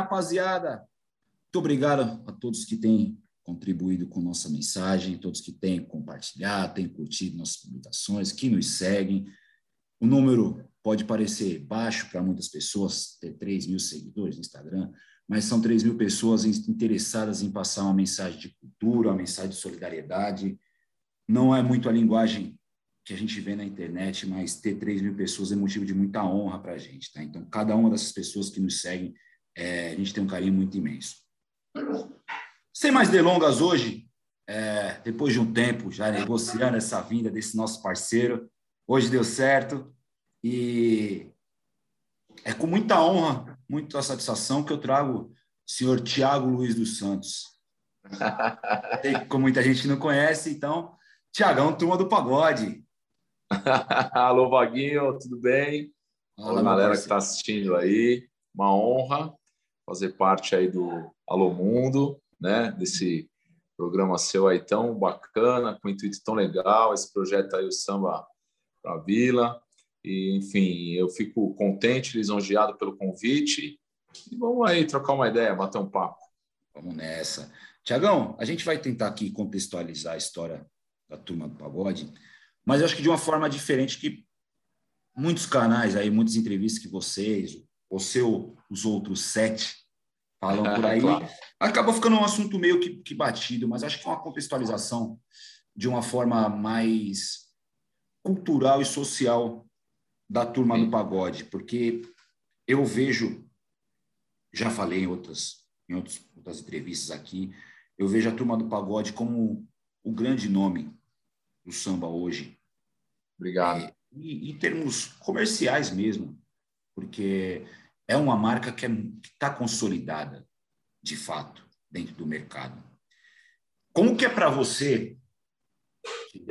rapaziada. Muito obrigado a todos que têm contribuído com nossa mensagem, todos que têm compartilhado, têm curtido nossas publicações, que nos seguem. O número pode parecer baixo para muitas pessoas, ter 3 mil seguidores no Instagram, mas são 3 mil pessoas interessadas em passar uma mensagem de cultura, uma mensagem de solidariedade. Não é muito a linguagem que a gente vê na internet, mas ter 3 mil pessoas é motivo de muita honra para a gente. Tá? Então, cada uma dessas pessoas que nos seguem, é, a gente tem um carinho muito imenso. Sem mais delongas hoje, é, depois de um tempo já negociando essa vinda desse nosso parceiro, hoje deu certo e é com muita honra, muita satisfação que eu trago o senhor Tiago Luiz dos Santos. Tem, como muita gente não conhece, então, Tiagão, turma do pagode. Alô, Vaguinho, tudo bem? Olá, galera que está assistindo aí. Uma honra fazer parte aí do Alô Mundo, né? Desse programa seu aí tão bacana, com um intuito tão legal, esse projeto aí, o Samba para a Vila. E, enfim, eu fico contente, lisonjeado pelo convite. E vamos aí trocar uma ideia, bater um papo. Vamos nessa. Tiagão, a gente vai tentar aqui contextualizar a história da turma do pagode, mas eu acho que de uma forma diferente que muitos canais aí, muitas entrevistas que vocês, você ou os outros sete falam por aí, claro. acaba ficando um assunto meio que, que batido, mas acho que é uma contextualização de uma forma mais cultural e social da turma Sim. do pagode, porque eu vejo, já falei em outras, em outras, outras entrevistas aqui, eu vejo a turma do pagode como o grande nome do samba hoje. Obrigado. É, e, em termos comerciais mesmo, porque é uma marca que é, está consolidada, de fato, dentro do mercado. Como que é para você,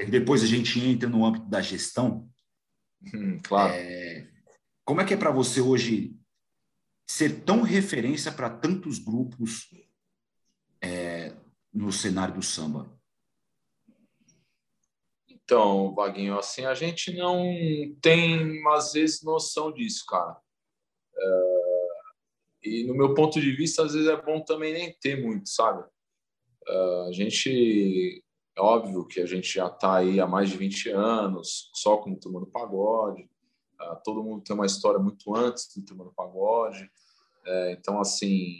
depois a gente entra no âmbito da gestão, Hum, claro. É, como é que é para você hoje ser tão referência para tantos grupos é, no cenário do samba? Então, Vaguinho, assim, a gente não tem, às vezes, noção disso, cara. É, e, no meu ponto de vista, às vezes é bom também nem ter muito, sabe? É, a gente é óbvio que a gente já está aí há mais de 20 anos, só com o Turma do Pagode. Uh, todo mundo tem uma história muito antes do Turma do Pagode. É, então, assim,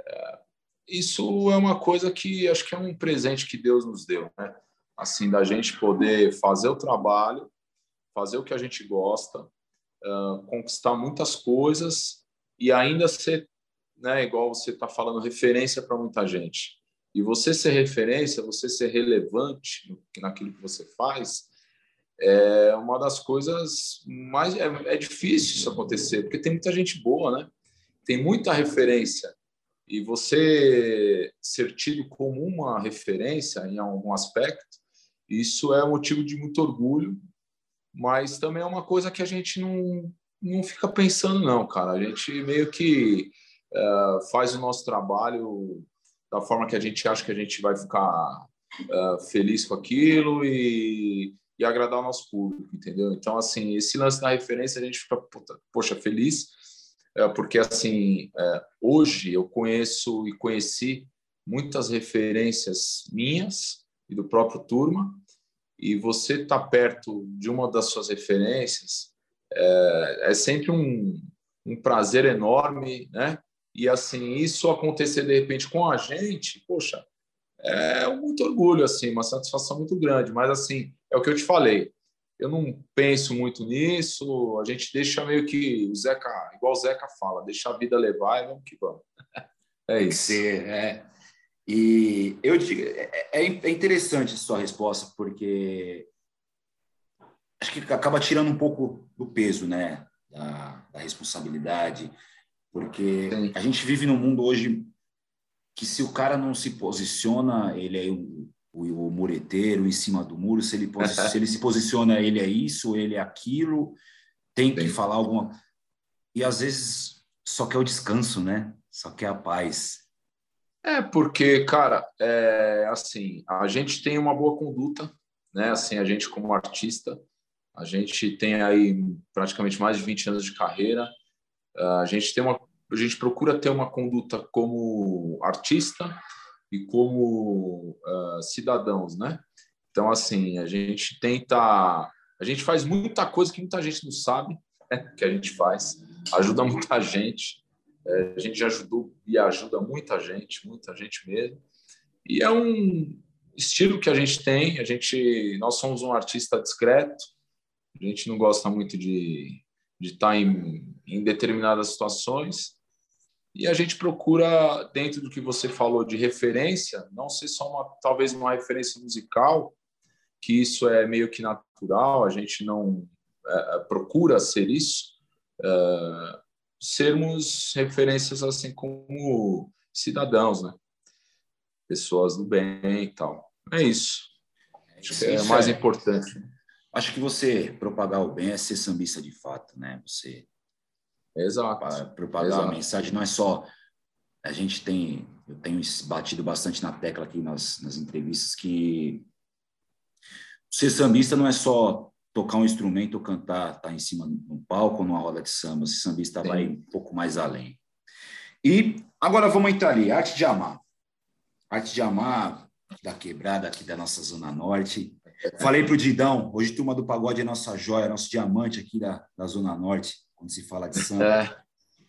é, isso é uma coisa que acho que é um presente que Deus nos deu, né? Assim, da gente poder fazer o trabalho, fazer o que a gente gosta, uh, conquistar muitas coisas e ainda ser, né, igual você está falando, referência para muita gente. E você ser referência, você ser relevante naquilo que você faz, é uma das coisas mais. É, é difícil isso acontecer, porque tem muita gente boa, né? Tem muita referência. E você ser tido como uma referência em algum aspecto, isso é motivo de muito orgulho, mas também é uma coisa que a gente não, não fica pensando, não, cara. A gente meio que uh, faz o nosso trabalho da forma que a gente acha que a gente vai ficar uh, feliz com aquilo e, e agradar o nosso público, entendeu? Então, assim, esse lance da referência a gente fica, poxa, feliz, é, porque, assim, hoje eu conheço e conheci muitas referências minhas e do próprio Turma, e você estar tá perto de uma das suas referências é, é sempre um, um prazer enorme, né? E assim, isso acontecer de repente com a gente, poxa, é muito orgulho, assim, uma satisfação muito grande. Mas assim, é o que eu te falei. Eu não penso muito nisso, a gente deixa meio que o Zeca, igual o Zeca fala, deixa a vida levar e vamos que vamos. É isso. É. E eu digo, é, é, é interessante a sua resposta, porque acho que acaba tirando um pouco do peso, né? Da, da responsabilidade porque Sim. a gente vive num mundo hoje que se o cara não se posiciona, ele é o, o, o mureteiro em cima do muro, se ele, se ele se posiciona, ele é isso, ele é aquilo, tem Sim. que falar alguma... E às vezes só quer o descanso, né? Só quer a paz. É, porque, cara, é, assim, a gente tem uma boa conduta, né? Assim, a gente como artista, a gente tem aí praticamente mais de 20 anos de carreira, a gente tem uma a gente procura ter uma conduta como artista e como uh, cidadãos, né? Então, assim, a gente tenta, a gente faz muita coisa que muita gente não sabe, né? que a gente faz, ajuda muita gente, é, a gente ajudou e ajuda muita gente, muita gente mesmo, e é um estilo que a gente tem, a gente, nós somos um artista discreto, a gente não gosta muito de, de estar em, em determinadas situações, e a gente procura, dentro do que você falou de referência, não ser só uma, talvez uma referência musical, que isso é meio que natural, a gente não é, é procura ser isso, é, sermos referências assim como cidadãos, né? Pessoas do bem e tal. É isso. Acho que é o mais é. importante. Acho que você propagar o bem é ser sambista de fato, né? Você Exato. propagar Exato. a mensagem não é só a gente tem eu tenho batido bastante na tecla aqui nas, nas entrevistas que ser sambista não é só tocar um instrumento ou cantar, estar tá em cima no palco ou numa roda de samba. Ser sambista Sim. vai um pouco mais além. E agora vamos entrar ali, arte de amar. Arte de amar da quebrada aqui da nossa zona norte. Falei para o Didão, hoje turma do pagode é nossa joia, nosso diamante aqui da, da zona norte, quando se fala de samba. É,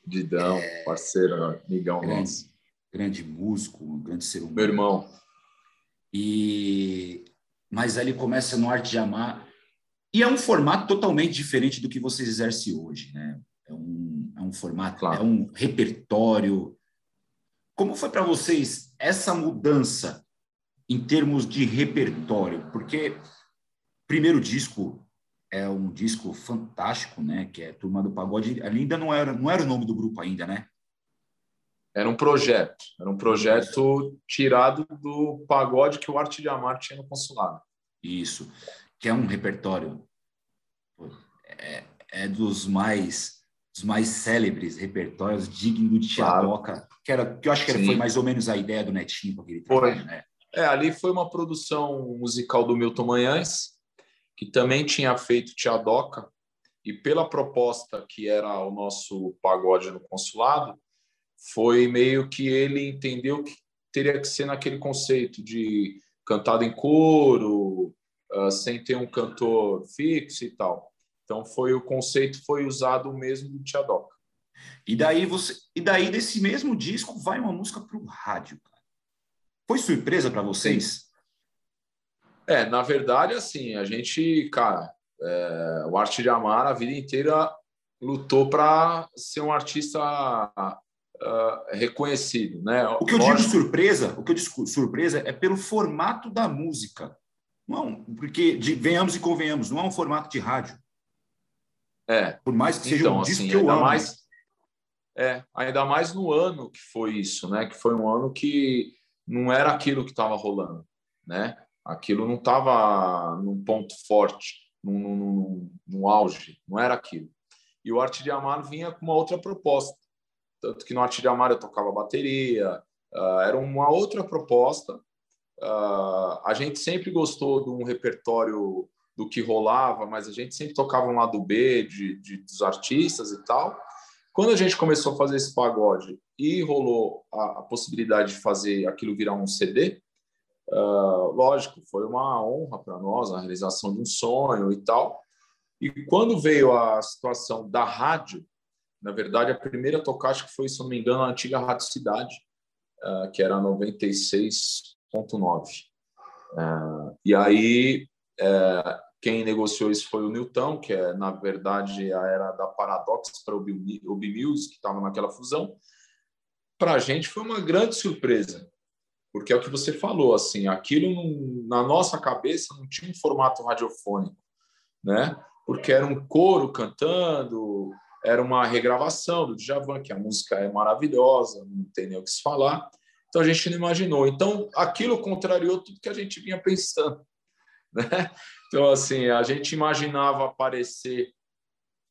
Didão, é, parceiro, amigão grande, nosso. Grande músico, um grande ser humano. Meu irmão. E mas aí ele começa no Arte de Amar, e é um formato totalmente diferente do que vocês exercem hoje, né? É um, é um formato, claro. é um repertório. Como foi para vocês essa mudança em termos de repertório? Porque primeiro disco é um disco fantástico, né? Que é Turma do Pagode. Ali ainda não era, não era o nome do grupo ainda, né? Era um projeto, era um projeto tirado do pagode que o Arte de Amar tinha no consulado. Isso, que é um repertório é, é dos mais dos mais célebres repertórios, digno de Tiadoca, claro. que era que eu acho que era, foi mais ou menos a ideia do Netinho com aquele trabalho, né? É, ali foi uma produção musical do Milton Manhães, que também tinha feito Tiadoca, e pela proposta que era o nosso pagode no consulado, foi meio que ele entendeu que teria que ser naquele conceito de cantado em coro, uh, sem ter um cantor fixo e tal. Então foi o conceito foi usado mesmo do Tiadoca. E daí você e daí desse mesmo disco vai uma música para o rádio. Cara. Foi surpresa para vocês? É, na verdade, assim, a gente, cara, é, o Arte de Amar a vida inteira lutou para ser um artista uh, reconhecido, né? O que eu digo surpresa, o que eu digo surpresa é pelo formato da música. Não, porque de, venhamos e convenhamos, não é um formato de rádio. É. Por mais que seja então, um disco assim, que eu amo. Mais, é, ainda mais no ano que foi isso, né? Que foi um ano que não era aquilo que estava rolando, né? Aquilo não estava num ponto forte, num, num, num, auge, não era aquilo. E o Arte de Amar vinha com uma outra proposta. Tanto que no Arte de Amar eu tocava bateria, uh, era uma outra proposta. Uh, a gente sempre gostou de um repertório do que rolava, mas a gente sempre tocava um lado B de, de, dos artistas e tal. Quando a gente começou a fazer esse pagode e rolou a, a possibilidade de fazer aquilo virar um CD, uh, ah, lógico, foi uma honra para nós, a realização de um sonho e tal. E quando veio a situação da rádio, na verdade, a primeira acho que foi, se não me engano, a antiga Rádio Cidade, uh, que era 96.9. Uh, e aí, uh, quem negociou isso foi o Newton, que é, na verdade, a era da Paradox para o B-Music, que estava naquela fusão. Para a gente foi uma grande surpresa, porque é o que você falou, assim, aquilo não, na nossa cabeça não tinha um formato radiofônico, né? Porque era um coro cantando, era uma regravação do Djavan, que a música é maravilhosa, não tem nem o que se falar. Então a gente não imaginou. Então aquilo contrariou tudo que a gente vinha pensando, né? Então assim, a gente imaginava aparecer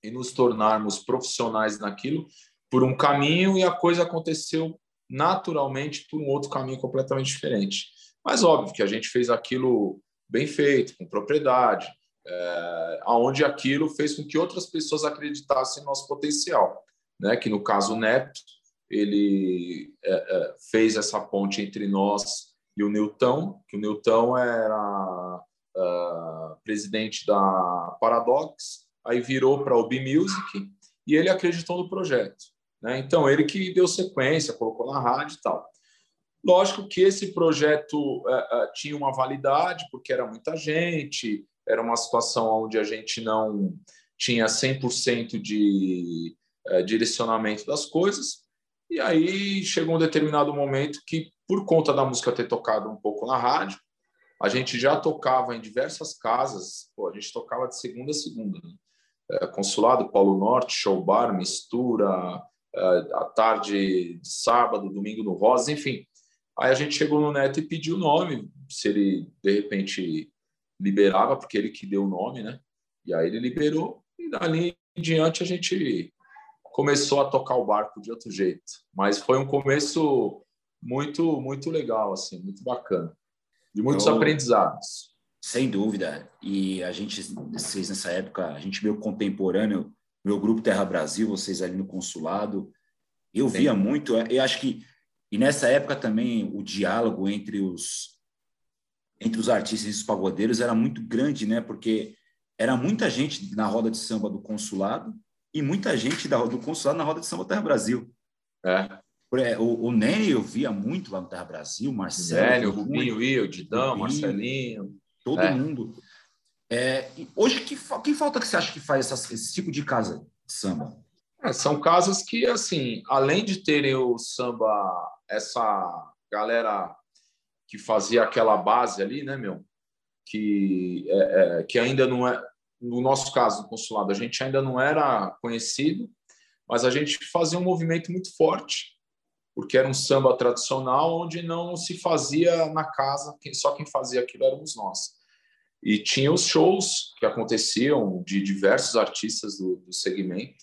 e nos tornarmos profissionais naquilo por um caminho e a coisa aconteceu naturalmente por um outro caminho completamente diferente. Mas óbvio que a gente fez aquilo bem feito, com propriedade, é, aonde aquilo fez com que outras pessoas acreditassem no nosso potencial. né? Que no caso o Neto ele é, é, fez essa ponte entre nós e o Newton, que o Newton era uh, presidente da Paradox, aí virou para o B-Music e ele acreditou no projeto. Né? Então, ele que deu sequência, colocou na rádio e tal. Lógico que esse projeto uh, tinha uma validade, porque era muita gente, era uma situação onde a gente não tinha 100% de uh, direcionamento das coisas, e aí chegou um determinado momento que, por conta da música ter tocado um pouco na rádio, a gente já tocava em diversas casas, pô, a gente tocava de segunda a segunda, né? é, Consulado, Paulo Norte, Show Bar, Mistura, é, à tarde, sábado, domingo no Rosa, enfim. Aí a gente chegou no Neto e pediu o nome, se ele, de repente, liberava, porque ele que deu o nome, né? E aí ele liberou, e dali em diante a gente começou a tocar o barco de outro jeito. Mas foi um começo muito, muito legal, assim, muito bacana. De muitos Eu, aprendizados. Sem dúvida. E a gente, vocês nessa época, a gente meio contemporâneo, meu grupo Terra Brasil, vocês ali no consulado, eu Sim. via muito, eu acho que, e nessa época também o diálogo entre os entre os artistas e os pagodeiros era muito grande, né? Porque era muita gente na roda de samba do consulado e muita gente da, do consulado na roda de samba Terra Brasil. É. O, o Nélio eu via muito lá no Terra Brasil, Marcelo. Nélio, Rubinho, Will, Didão, Marcelinho. Todo é. mundo. É, hoje, que, que falta que você acha que faz essa, esse tipo de casa de samba? É, são casas que, assim, além de terem o samba, essa galera que fazia aquela base ali, né, meu? Que, é, é que ainda não é, no nosso caso, no consulado, a gente ainda não era conhecido, mas a gente fazia um movimento muito forte, porque era um samba tradicional onde não se fazia na casa, só quem fazia aquilo éramos nós. E tinha os shows que aconteciam de diversos artistas do, do segmento,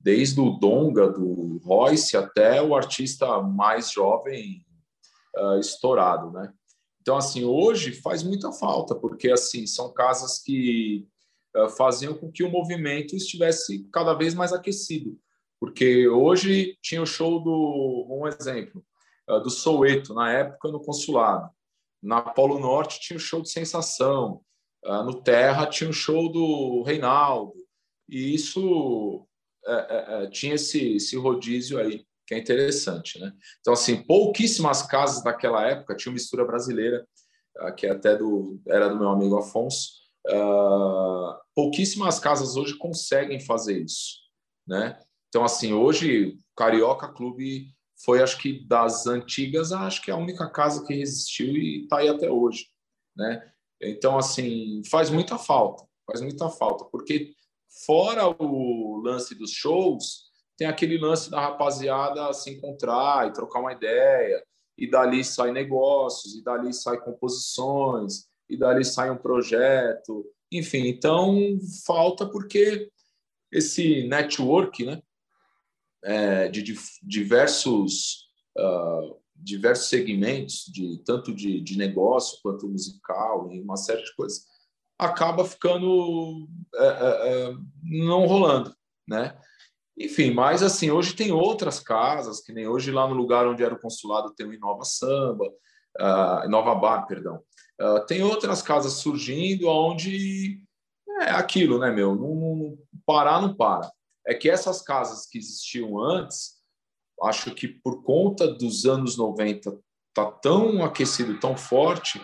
desde o Donga, do Royce, até o artista mais jovem uh, estourado, né? Então, assim, hoje faz muita falta, porque, assim, são casas que eh, faziam com que o movimento estivesse cada vez mais aquecido. Porque hoje tinha o show do, um exemplo, eh, do Soueto, na época no consulado. Na Polo Norte tinha o show de Sensação. Eh, no Terra tinha o show do Reinaldo. E isso é, é, tinha esse, esse rodízio aí, que é interessante. Né? Então, assim, pouquíssimas casas daquela época tinham mistura brasileira, que até do, era do meu amigo Afonso, Uh, pouquíssimas casas hoje conseguem fazer isso, né? Então, assim, hoje, Carioca Clube foi, acho que das antigas, acho que é a única casa que resistiu e está aí até hoje, né? Então, assim, faz muita falta, faz muita falta, porque fora o lance dos shows, tem aquele lance da rapaziada se encontrar e trocar uma ideia, e dali sai negócios, e dali sai composições, e dali sai um projeto. Enfim, então falta porque esse network né, é, de, diversos, uh, diversos segmentos, de, tanto de, de negócio quanto musical, e uma série de coisas, acaba ficando é, é, é, não rolando, né? Enfim, mas assim, hoje tem outras casas, que nem hoje lá no lugar onde era o consulado tem o Inova Samba, uh, Inova Bar, perdão. Uh, tem outras casas surgindo onde é aquilo, né, meu? Não, não, parar não para. É que essas casas que existiam antes, acho que por conta dos anos 90 tá tão aquecido, tão forte,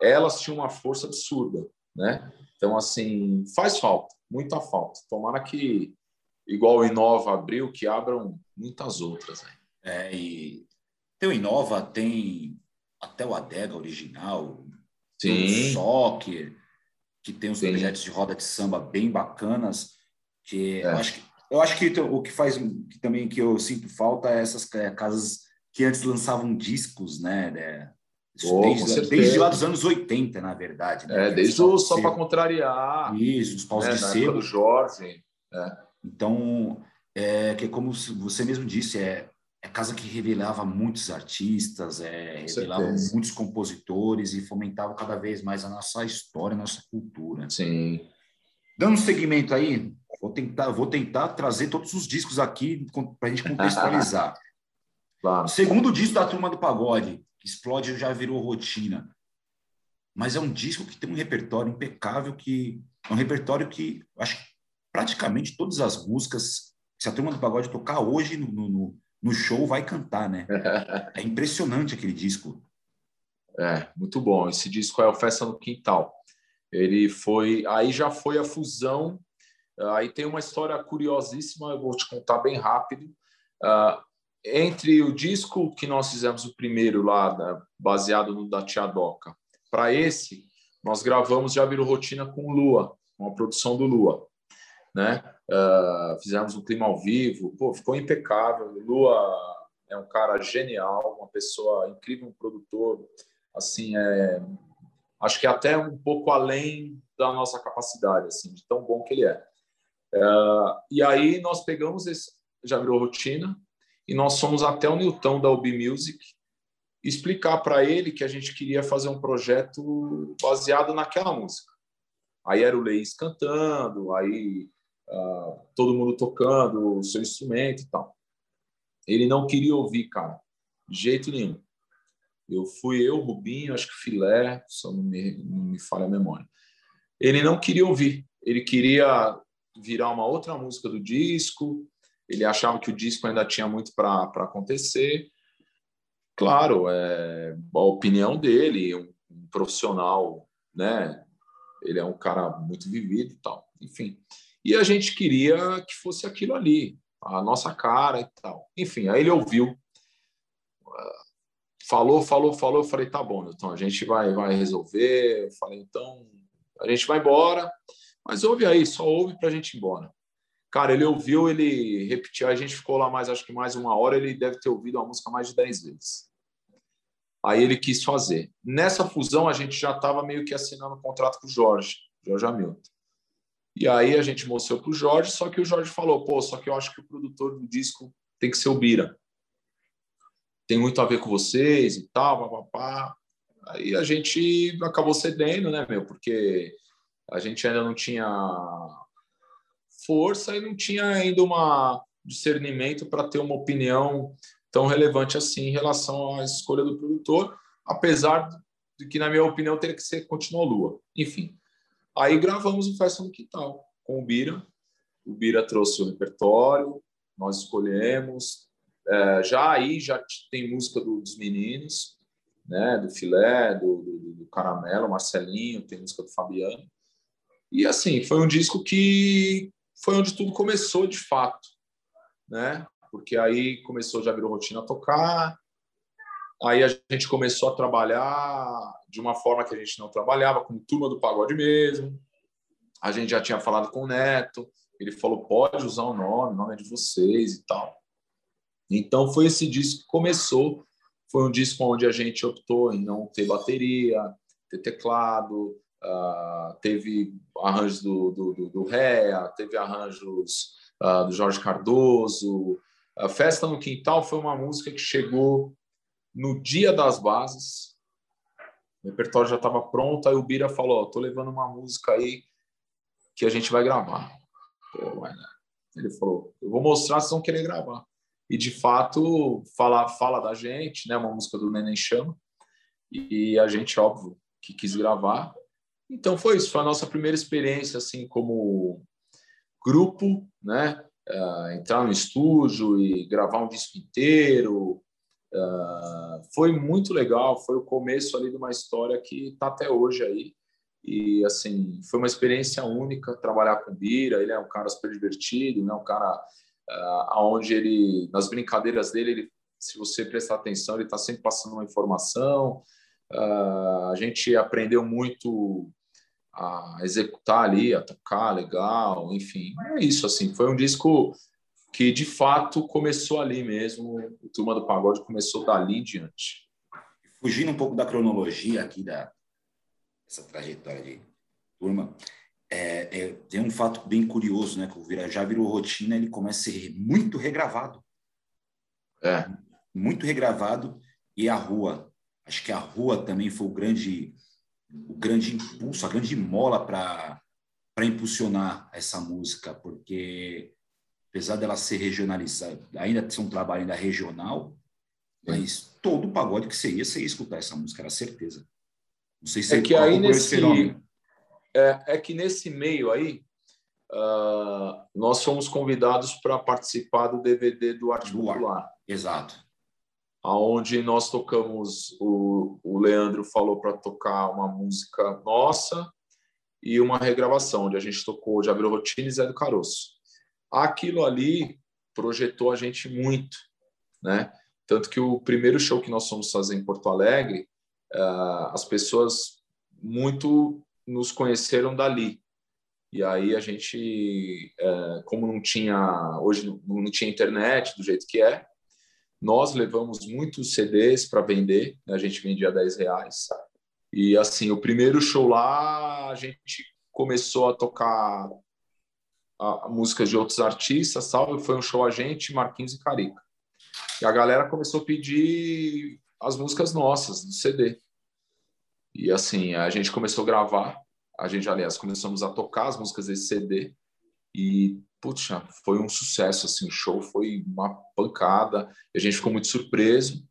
elas tinham uma força absurda, né? Então, assim, faz falta, muita falta. Tomara que, igual o Inova abriu, que abram muitas outras. Né? É, e tem o Inova, tem até o Adega original, Sim. o Soccer, que tem uns Sim. projetos de roda de samba bem bacanas, que é. eu acho que eu acho que o que faz que também que eu sinto falta é essas é, casas que antes lançavam discos, né? né oh, desde, desde lá dos anos 80, na verdade. Né? É, desde o Só para Contrariar. Isso, os paus é, de sebo. do Jorge. É. Então, é, que como você mesmo disse, é, é casa que revelava muitos artistas, é, revelava muitos compositores e fomentava cada vez mais a nossa história, a nossa cultura. Sim. Dando segmento aí, vou tentar, vou tentar trazer todos os discos aqui para a gente contextualizar. claro. Segundo disco da Turma do Pagode, que explode já virou rotina. Mas é um disco que tem um repertório impecável, que é um repertório que acho que praticamente todas as músicas, se a Turma do Pagode tocar hoje no, no, no show, vai cantar, né? é impressionante aquele disco. É, muito bom. Esse disco é o Festa no Quintal. Ele foi, aí já foi a fusão. Aí tem uma história curiosíssima, eu vou te contar bem rápido. Uh, entre o disco que nós fizemos o primeiro lá, né, baseado no da Tia Doca, para esse, nós gravamos Já Virou Rotina com Lua, uma produção do Lua. Né? Uh, fizemos um clima ao vivo, pô, ficou impecável. Lua é um cara genial, uma pessoa incrível, um produtor, assim, é acho que é até um pouco além da nossa capacidade, assim, de tão bom que ele é. é e aí nós pegamos esse, já virou rotina, e nós fomos até o Newton da UB Music explicar para ele que a gente queria fazer um projeto baseado naquela música. Aí era o Leis cantando, aí uh, todo mundo tocando o seu instrumento e tal. Ele não queria ouvir, cara, de jeito nenhum. Eu fui eu, Rubinho, acho que Filé, só não me, não me falha a memória. Ele não queria ouvir, ele queria virar uma outra música do disco, ele achava que o disco ainda tinha muito para acontecer. Claro, é a opinião dele, um, um profissional, né? Ele é um cara muito vivido e tal, enfim. E a gente queria que fosse aquilo ali, a nossa cara e tal. Enfim, aí ele ouviu falou, falou, falou. Eu falei, tá bom, então a gente vai, vai resolver. Eu falei, então a gente vai embora, mas ouve aí, só ouve para a gente ir embora. Cara, ele ouviu, ele repetiu, a gente ficou lá mais, acho que mais uma hora, ele deve ter ouvido a música mais de dez vezes. Aí ele quis fazer. Nessa fusão, a gente já estava meio que assinando um contrato com o Jorge, Jorge Hamilton. E aí a gente mostrou para o Jorge, só que o Jorge falou, pô, só que eu acho que o produtor do disco tem que ser o Bira tem muito a ver com vocês e tal, papapá. Aí a gente acabou cedendo, né, meu? Porque a gente ainda não tinha força e não tinha ainda um discernimento para ter uma opinião tão relevante assim em relação à escolha do produtor, apesar de que, na minha opinião, teria que ser Continua Lua. Enfim, aí gravamos o Festa no Quintal com o Bira. O Bira trouxe o repertório, nós escolhemos, é, já aí já tem música do, dos meninos, né? Do Filé, do, do, do, Caramelo, Marcelinho, tem música do Fabiano. E assim, foi um disco que foi onde tudo começou de fato, né? Porque aí começou, já virou rotina tocar, aí a gente começou a trabalhar de uma forma que a gente não trabalhava, como turma do pagode mesmo. A gente já tinha falado com o Neto, ele falou: pode usar o nome, o nome é de vocês e tal. Então foi esse disco que começou. Foi um disco onde a gente optou em não ter bateria, ter teclado, uh, teve arranjos do, do, do, do Rea, teve arranjos uh, do Jorge Cardoso. A Festa no Quintal foi uma música que chegou no dia das bases. O repertório já estava pronto, aí o Bira falou: "Tô levando uma música aí que a gente vai gravar". Ele falou: "Eu vou mostrar, vocês vão querer gravar" e de fato fala fala da gente, né? Uma música do Neném Chama e a gente óbvio que quis gravar. Então foi isso, foi a nossa primeira experiência assim como grupo, né? Uh, entrar no estúdio e gravar um disco inteiro. Uh, foi muito legal, foi o começo ali de uma história que está até hoje aí. E assim, foi uma experiência única trabalhar com o Bira, ele é um cara super divertido, né? Um cara aonde ele, nas brincadeiras dele, ele, se você prestar atenção, ele está sempre passando uma informação. Uh, a gente aprendeu muito a executar ali, a tocar legal, enfim, é isso assim. Foi um disco que de fato começou ali mesmo. O Turma do Pagode começou dali em diante. Fugindo um pouco da cronologia aqui da essa trajetória de turma, é, é, tem um fato bem curioso, né? Que o virou rotina, ele começa a ser muito regravado. É. Muito regravado. E a rua, acho que a rua também foi o grande, o grande impulso, a grande mola para para impulsionar essa música, porque apesar dela ser regionalizada, ainda ser um trabalho ainda regional, mas todo o pagode que você ia, você ia escutar essa música, era certeza. Não sei se é que aí nesse é, é, que nesse meio aí uh, nós fomos convidados para participar do DVD do Arte do Popular. Exato. Aonde nós tocamos o, o Leandro falou para tocar uma música nossa e uma regravação onde a gente tocou Javier Rotini e Zé do Caroço. Aquilo ali projetou a gente muito, né? Tanto que o primeiro show que nós fomos fazer em Porto Alegre, uh, as pessoas muito nos conheceram dali. E aí a gente, uh, como não tinha, hoje não tinha internet do jeito que é, nós levamos muitos CDs para vender, né? a gente vendia 10 reais. E assim, o primeiro show lá, a gente começou a tocar a, a músicas de outros artistas, tal, foi um show a gente, Marquinhos e Carica. E a galera começou a pedir as músicas nossas do CD. E assim, a gente começou a gravar, a gente, aliás, começamos a tocar as músicas desse CD e, puxa, foi um sucesso, assim, o show foi uma pancada, a gente ficou muito surpreso,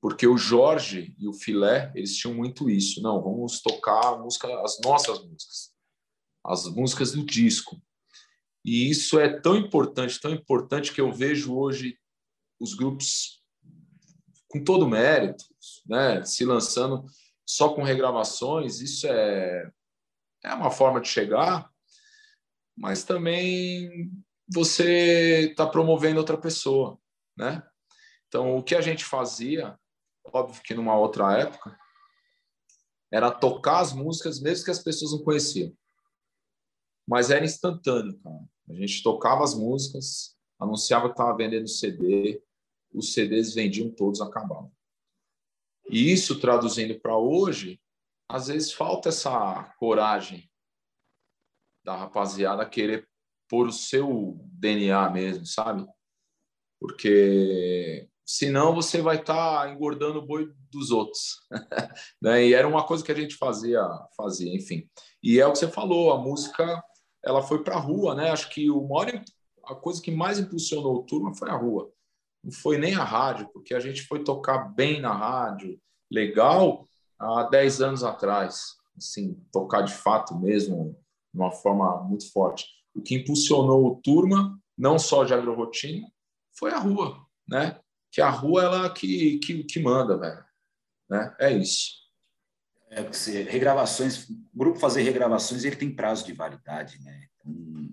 porque o Jorge e o Filé, eles tinham muito isso, não, vamos tocar música, as nossas músicas, as músicas do disco. E isso é tão importante, tão importante que eu vejo hoje os grupos com todo mérito, né, se lançando só com regravações, isso é, é uma forma de chegar, mas também você está promovendo outra pessoa, né? Então, o que a gente fazia, óbvio que numa outra época, era tocar as músicas mesmo que as pessoas não conheciam. Mas era instantâneo, cara. A gente tocava as músicas, anunciava que estava vendendo CD, os CDs vendiam todos, acabavam. E isso traduzindo para hoje, às vezes falta essa coragem da rapaziada querer pôr o seu DNA mesmo, sabe? Porque senão você vai estar tá engordando o boi dos outros. né? E era uma coisa que a gente fazia, fazia, enfim. E é o que você falou, a música ela foi para a rua, né? Acho que o maior, a coisa que mais impulsionou o turma foi a rua não foi nem a rádio, porque a gente foi tocar bem na rádio, legal, há 10 anos atrás. Assim, tocar de fato mesmo, de uma forma muito forte. O que impulsionou o Turma, não só de agrorotina, foi a rua, né? Que a rua ela que, que, que manda, velho. Né? É isso. É, porque regravações, o grupo fazer regravações, ele tem prazo de validade, né? Então,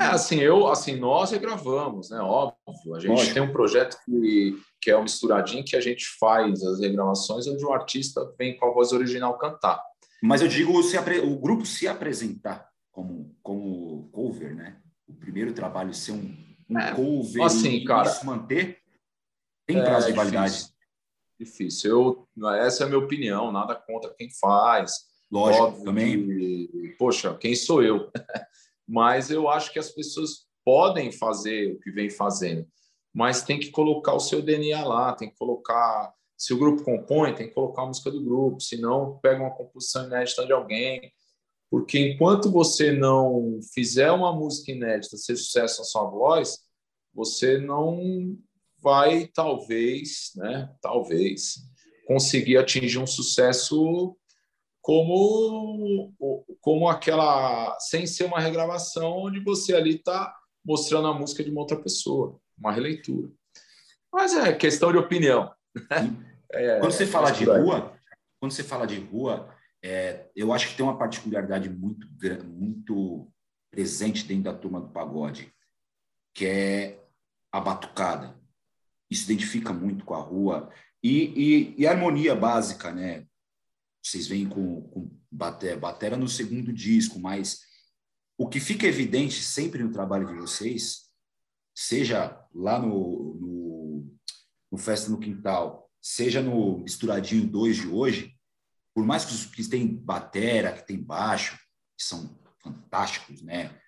é, assim, eu, assim, nós regravamos, né? Óbvio. A gente tem um projeto que, que é o Misturadinho, que a gente faz as regravações onde o artista vem com a voz original cantar. Mas eu digo se o grupo se apresentar como, como cover, né? O primeiro trabalho ser um, um é, cover assim, e cara, isso manter, tem é prazo é, de validade. Difícil. difícil. Eu, essa é a minha opinião, nada contra quem faz. Lógico, Óbvio também. Que, poxa, quem sou eu? mas eu acho que as pessoas podem fazer o que vem fazendo, mas tem que colocar o seu DNA lá, tem que colocar. Se o grupo compõe, tem que colocar a música do grupo, senão pega uma composição inédita de alguém. Porque enquanto você não fizer uma música inédita ser sucesso na sua voz, você não vai, talvez, né? Talvez, conseguir atingir um sucesso como, como aquela, sem ser uma regravação, onde você ali está mostrando a música de uma outra pessoa, uma releitura. Mas é questão de opinião. É, quando você fala de rua, quando você fala de rua, é, eu acho que tem uma particularidade muito, muito presente dentro da turma do pagode, que é a batucada. Isso identifica muito com a rua e, e, e a harmonia básica, né? Vocês vêm com, com batera, batera no segundo disco, mas o que fica evidente sempre no trabalho de vocês, seja lá no, no, no Festa no Quintal, seja no Misturadinho 2 de hoje, por mais que, que tem batera, que tem baixo, que são fantásticos, né?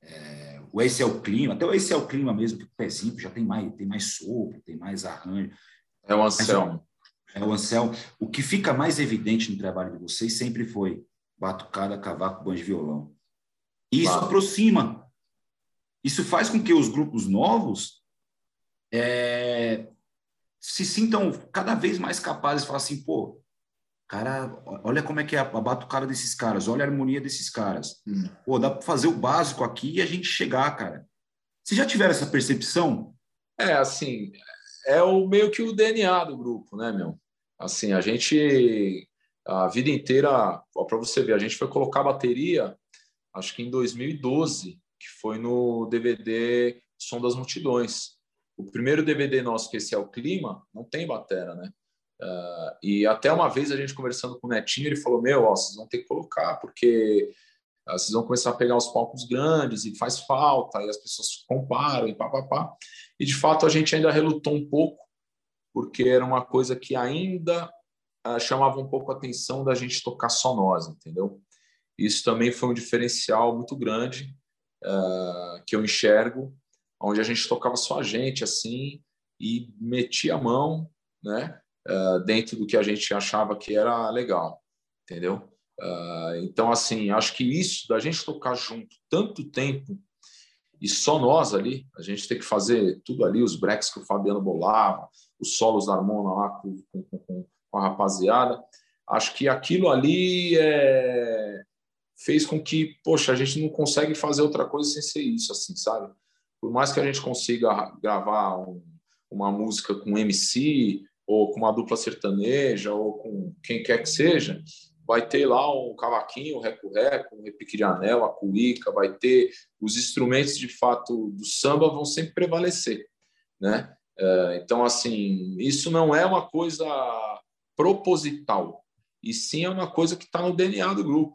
É, o Esse é o Clima, até o Esse é o Clima mesmo, que o pezinho já tem mais, tem mais sopro, tem mais arranjo. É o Anselmo é, o Ansel, o que fica mais evidente no trabalho de vocês sempre foi batucada, cavaco, banjo e violão. E isso claro. aproxima. Isso faz com que os grupos novos é, se sintam cada vez mais capazes de falar assim, pô, cara, olha como é que é a batucada desses caras, olha a harmonia desses caras. Hum. Pô, dá para fazer o básico aqui e a gente chegar, cara. Vocês já tiveram essa percepção? É, assim, é o meio que o DNA do grupo, né, meu? Assim, a gente a vida inteira, para você ver, a gente foi colocar bateria, acho que em 2012, que foi no DVD Som das Multidões. O primeiro DVD nosso, que esse é o Clima, não tem batera, né? Uh, e até uma vez a gente conversando com o Netinho, ele falou: Meu, ó, vocês vão ter que colocar, porque uh, vocês vão começar a pegar os palcos grandes e faz falta, e as pessoas comparam e pá. E de fato a gente ainda relutou um pouco, porque era uma coisa que ainda uh, chamava um pouco a atenção da gente tocar só nós, entendeu? Isso também foi um diferencial muito grande que eu enxergo, onde a gente tocava só a gente assim e metia a mão, né? uh, dentro do que a gente achava que era legal, entendeu? Uh, então, assim, acho que isso da gente tocar junto tanto tempo e só nós ali, a gente tem que fazer tudo ali, os breaks que o Fabiano bolava, os solos da harmona lá com, com, com, com a rapaziada, acho que aquilo ali é... fez com que, poxa, a gente não consegue fazer outra coisa sem ser isso, assim, sabe? Por mais que a gente consiga gravar um, uma música com MC, ou com uma dupla sertaneja, ou com quem quer que seja, vai ter lá um cavaquinho, um reco-reco, um repique de anel, a cuíca, vai ter os instrumentos de fato do samba vão sempre prevalecer, né? É, então, assim, isso não é uma coisa proposital, e sim é uma coisa que está no DNA do grupo.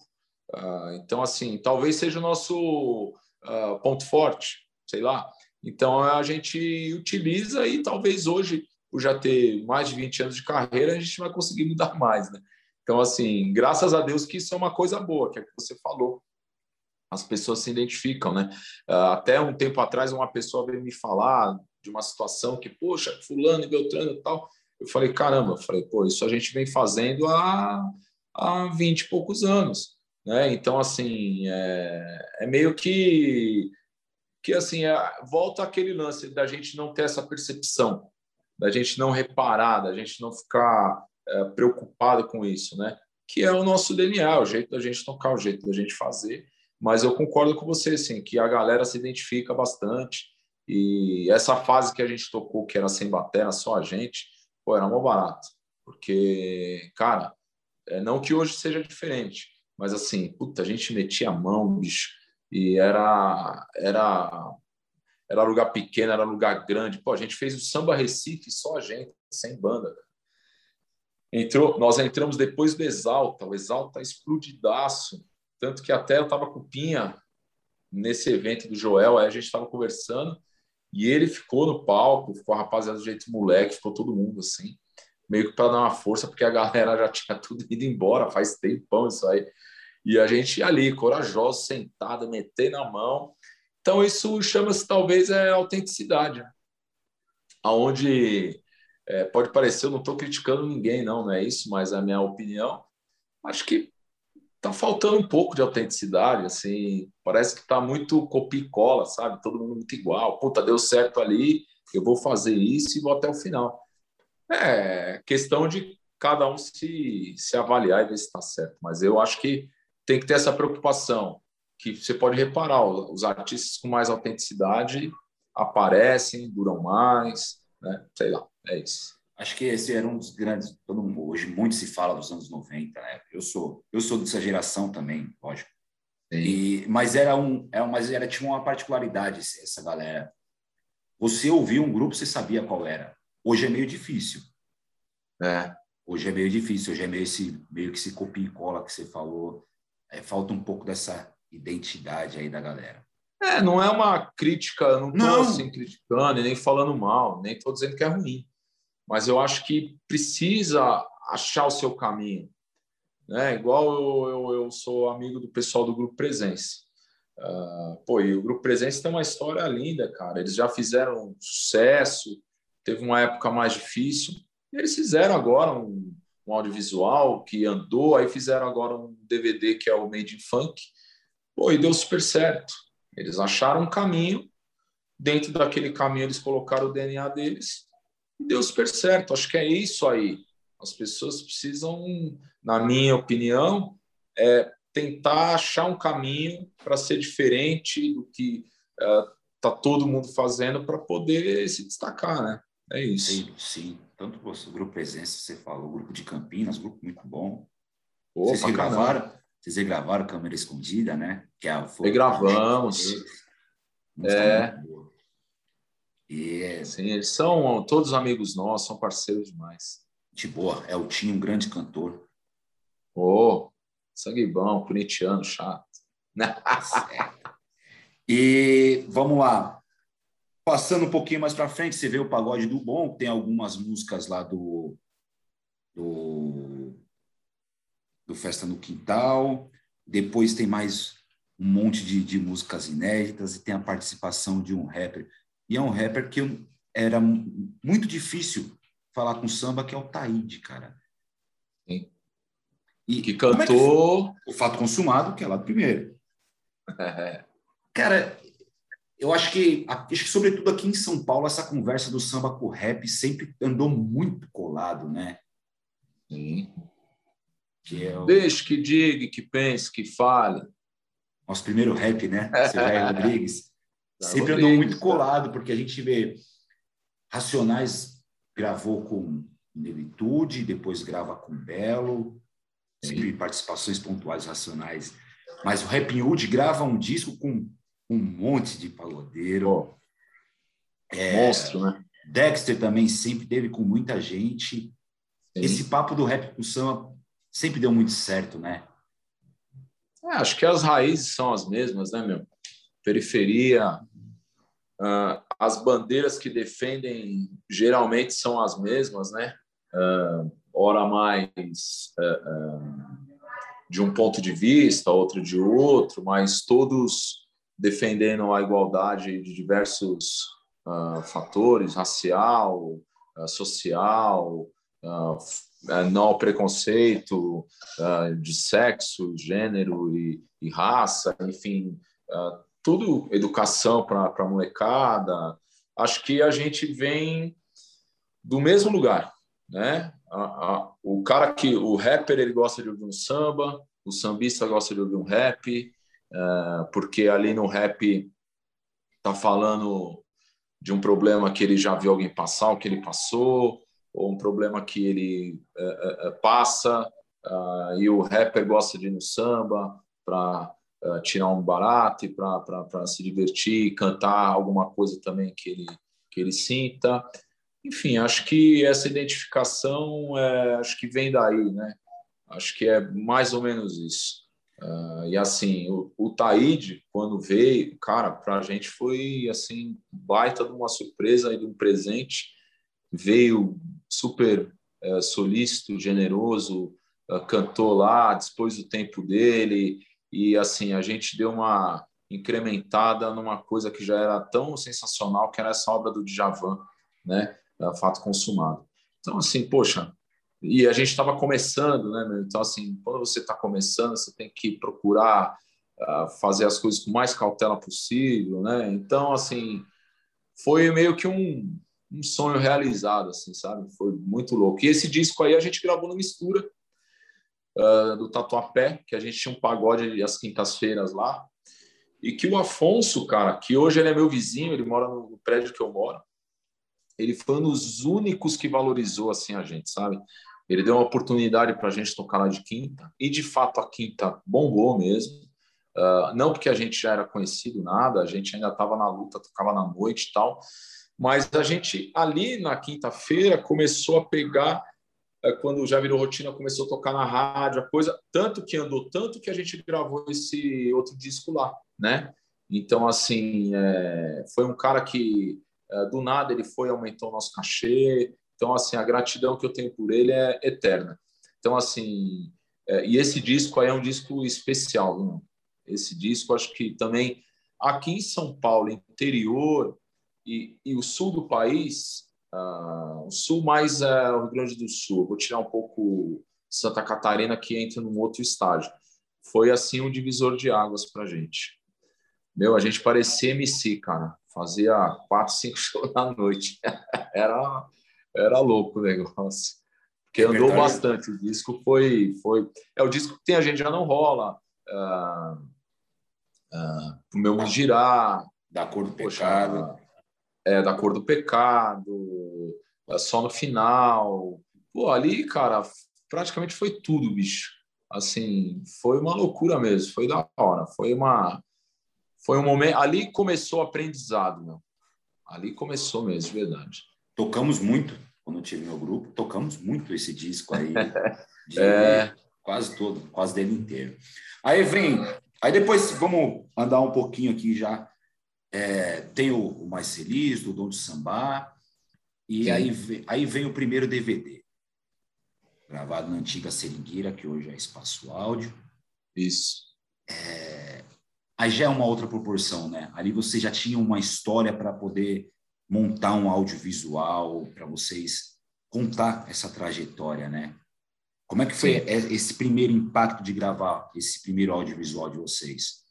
É, então, assim, talvez seja o nosso é, ponto forte, sei lá. Então, a gente utiliza e talvez hoje por já ter mais de 20 anos de carreira, a gente vai conseguir mudar mais, né? Então, assim, graças a Deus que isso é uma coisa boa, que é o que você falou. As pessoas se identificam, né? Ah, até um tempo atrás, uma pessoa veio me falar de uma situação que, poxa, fulano e Beltrano e tal. Eu falei, caramba, eu falei, pô, isso a gente vem fazendo há, há 20 e poucos anos, né? Então, assim, é, é meio que que assim é, volta aquele lance da gente não ter essa percepção da gente não reparar, da gente não ficar é, preocupado com isso, né? Que é o nosso DNA, o jeito da gente tocar, o jeito da gente fazer. Mas eu concordo com você, assim, que a galera se identifica bastante. E essa fase que a gente tocou, que era sem bateria, só a gente, pô, era mó barato. Porque, cara, é, não que hoje seja diferente, mas assim, puta, a gente metia a mão, bicho, e era, era era lugar pequeno, era lugar grande. Pô, a gente fez o Samba Recife só a gente, sem banda. Entrou, nós entramos depois do Exalta, o Exalta explodidaço. Tanto que até eu estava com o Pinha nesse evento do Joel, aí a gente estava conversando e ele ficou no palco, ficou a rapaziada do jeito moleque, ficou todo mundo assim, meio que para dar uma força, porque a galera já tinha tudo ido embora, faz tempão isso aí. E a gente ali, corajoso, sentado, meter na mão. Então, isso chama-se talvez é, autenticidade, aonde é, pode parecer, eu não estou criticando ninguém, não, não é isso, mas a minha opinião, acho que está faltando um pouco de autenticidade, assim, parece que está muito copia e cola, sabe? Todo mundo muito igual, puta, deu certo ali, eu vou fazer isso e vou até o final. É questão de cada um se, se avaliar e ver se está certo, mas eu acho que tem que ter essa preocupação que você pode reparar, os artistas com mais autenticidade aparecem, duram mais, né? Sei lá, é isso. Acho que esse era um dos grandes. Todo mundo, hoje muito se fala dos anos 90, né? Eu sou, eu sou dessa geração também, lógico. E, mas era um, é, mas era tinha uma particularidade essa galera. Você ouvia um grupo, você sabia qual era. Hoje é meio difícil. É. Hoje é meio difícil. Hoje é meio esse meio que se copia e cola que você falou. É, falta um pouco dessa identidade aí da galera. É, não é uma crítica, não estou assim criticando e nem falando mal, nem estou dizendo que é ruim. Mas eu acho que precisa achar o seu caminho. Né? Igual eu, eu, eu sou amigo do pessoal do Grupo Presença. Uh, pô, e o Grupo Presença tem uma história linda, cara. Eles já fizeram sucesso, teve uma época mais difícil. E eles fizeram agora um, um audiovisual que andou, aí fizeram agora um DVD que é o Made in Funk, Pô, e deu super certo. Eles acharam um caminho, dentro daquele caminho eles colocaram o DNA deles e deu super certo. Acho que é isso aí. As pessoas precisam, na minha opinião, é tentar achar um caminho para ser diferente do que está é, todo mundo fazendo para poder se destacar, né? É isso. Sim, sim. Tanto o grupo Presença, você falou, o grupo de Campinas, grupo muito bom. Opa, vocês regravaram, vocês regravaram Câmera Escondida, né? Que é, foi, Regravamos. É. E é... Sim, eles são todos amigos nossos, são parceiros demais. De boa, é o Tim, um grande cantor. Ô, oh, sangue bom, corintiano, chato. e vamos lá. Passando um pouquinho mais para frente, você vê o Pagode do Bom, tem algumas músicas lá do, do, do Festa no Quintal. Depois tem mais um monte de, de músicas inéditas e tem a participação de um rapper. E é um rapper que eu, era muito difícil falar com samba, que é o Taíde, cara. Sim. E que cantou. É que o Fato Consumado, que é lá do primeiro. cara, eu acho que, acho que, sobretudo aqui em São Paulo, essa conversa do samba com o rap sempre andou muito colado, né? Sim. Que é o... Deixe que diga, que pense, que fale. Nosso primeiro rap, né? Sérgio Rodrigues. sempre andou muito colado, porque a gente vê Racionais gravou com Nelitude, depois grava com Belo, sempre Sim. participações pontuais racionais. Mas o Rap Hood grava um disco com um monte de pagodeiro. Oh. É, Monstro, né? Dexter também sempre teve com muita gente. Sim. Esse papo do rap com samba sempre deu muito certo, né? É, acho que as raízes são as mesmas, né, meu? Periferia, uh, as bandeiras que defendem geralmente são as mesmas, né? Uh, ora mais uh, de um ponto de vista, outra de outro, mas todos defendendo a igualdade de diversos fatores, racial, social, não ao preconceito de sexo, gênero e, e raça, enfim, tudo educação para a molecada. Acho que a gente vem do mesmo lugar, né? O cara que o rapper ele gosta de ouvir um samba, o sambista gosta de ouvir um rap, é, porque ali no rap tá falando de um problema que ele já viu alguém passar, o que ele passou, ou um problema que ele é, é, passa, e o rapper gosta de ir no samba para tirar um barato para se divertir, cantar alguma coisa também que ele, que ele sinta. Enfim, acho que essa identificação é, acho que vem daí, né? Acho que é mais ou menos isso. Uh, e assim, o, o Taíde, quando veio, cara, para a gente foi assim, baita de uma surpresa e de um presente. Veio super uh, solícito, generoso, uh, cantou lá, dispôs do tempo dele, e assim, a gente deu uma incrementada numa coisa que já era tão sensacional, que era essa obra do Djavan, né? Fato Consumado. Então, assim, poxa, e a gente estava começando, né? Meu? Então, assim, quando você está começando, você tem que procurar uh, fazer as coisas com mais cautela possível, né? Então, assim, foi meio que um, um sonho realizado, assim, sabe? Foi muito louco. E esse disco aí a gente gravou no Mistura, uh, do Tatuapé, que a gente tinha um pagode às quintas-feiras lá, e que o Afonso, cara, que hoje ele é meu vizinho, ele mora no prédio que eu moro, ele foi um dos únicos que valorizou assim a gente, sabe? Ele deu uma oportunidade para a gente tocar lá de quinta, e de fato a quinta bombou mesmo. Uh, não porque a gente já era conhecido nada, a gente ainda estava na luta, tocava na noite e tal, mas a gente ali na quinta-feira começou a pegar, uh, quando já virou rotina, começou a tocar na rádio, a coisa, tanto que andou, tanto que a gente gravou esse outro disco lá, né? Então, assim, é, foi um cara que é, do nada ele foi, aumentou o nosso cachê, então, assim, a gratidão que eu tenho por ele é eterna. Então, assim, é, e esse disco aí é um disco especial, viu? Esse disco, acho que também aqui em São Paulo, interior e, e o sul do país, uh, o sul mais é o Rio Grande do Sul, vou tirar um pouco Santa Catarina, que entra num outro estágio. foi assim um divisor de águas para gente. Meu, a gente parecia MC, cara. Fazia quatro, cinco shows na noite. era, era louco o negócio. Porque é andou bastante. O disco foi, foi. É o disco que tem a gente já não rola. Uh, uh, o meu mundo girar. Da cor do pecado. É, da cor do pecado. É só no final. Pô, ali, cara, praticamente foi tudo, bicho. Assim, foi uma loucura mesmo. Foi da hora. Foi uma. Foi um momento. Ali começou o aprendizado, meu. Ali começou mesmo, de verdade. Tocamos muito quando eu tive meu grupo, tocamos muito esse disco aí. De, é. Quase todo, quase dele inteiro. Aí vem, aí depois vamos andar um pouquinho aqui já. É, tem o, o Mais Feliz, do Dom de Sambá, e aí vem, aí vem o primeiro DVD, gravado na antiga Seringueira, que hoje é Espaço Áudio. Isso. É, aí já é uma outra proporção, né? Ali você já tinha uma história para poder montar um audiovisual para vocês contar essa trajetória, né? Como é que foi Sim. esse primeiro impacto de gravar esse primeiro audiovisual de vocês?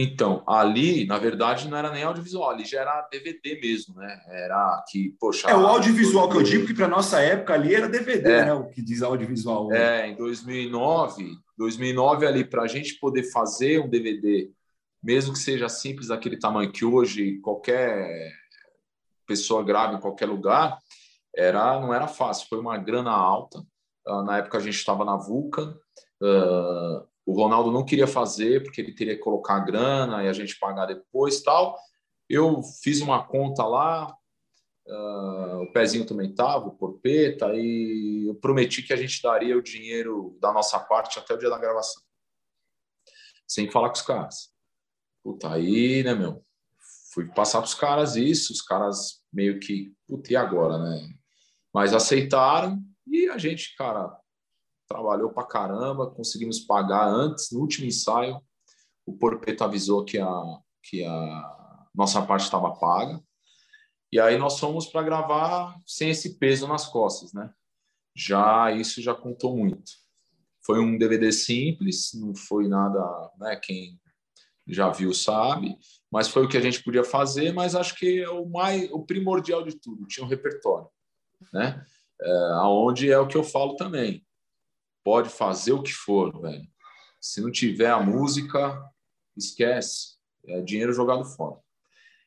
Então, ali, na verdade, não era nem audiovisual, ali já era DVD mesmo, né? Era que, poxa. É o audiovisual que eu digo que para nossa época ali era DVD, é, né? O que diz audiovisual. É, em 2009, 2009 ali para a gente poder fazer um DVD mesmo que seja simples daquele tamanho que hoje qualquer pessoa grave em qualquer lugar, era não era fácil, foi uma grana alta. Uh, na época a gente estava na Vulcan, uh, o Ronaldo não queria fazer porque ele teria que colocar a grana e a gente pagar depois tal. Eu fiz uma conta lá, uh, o pezinho também estava, o porpeta, e eu prometi que a gente daria o dinheiro da nossa parte até o dia da gravação, sem falar com os caras. Puta, aí, né, meu? Fui passar para os caras isso, os caras meio que, puta, e agora, né? Mas aceitaram e a gente, cara, trabalhou para caramba, conseguimos pagar antes, no último ensaio, o Porpeto avisou que a, que a nossa parte estava paga. E aí nós fomos para gravar sem esse peso nas costas, né? Já isso já contou muito. Foi um DVD simples, não foi nada, né? Quem já viu sabe, mas foi o que a gente podia fazer, mas acho que é o mais o primordial de tudo, tinha um repertório, né? É, aonde é o que eu falo também. Pode fazer o que for, velho. Se não tiver a música, esquece. É dinheiro jogado fora.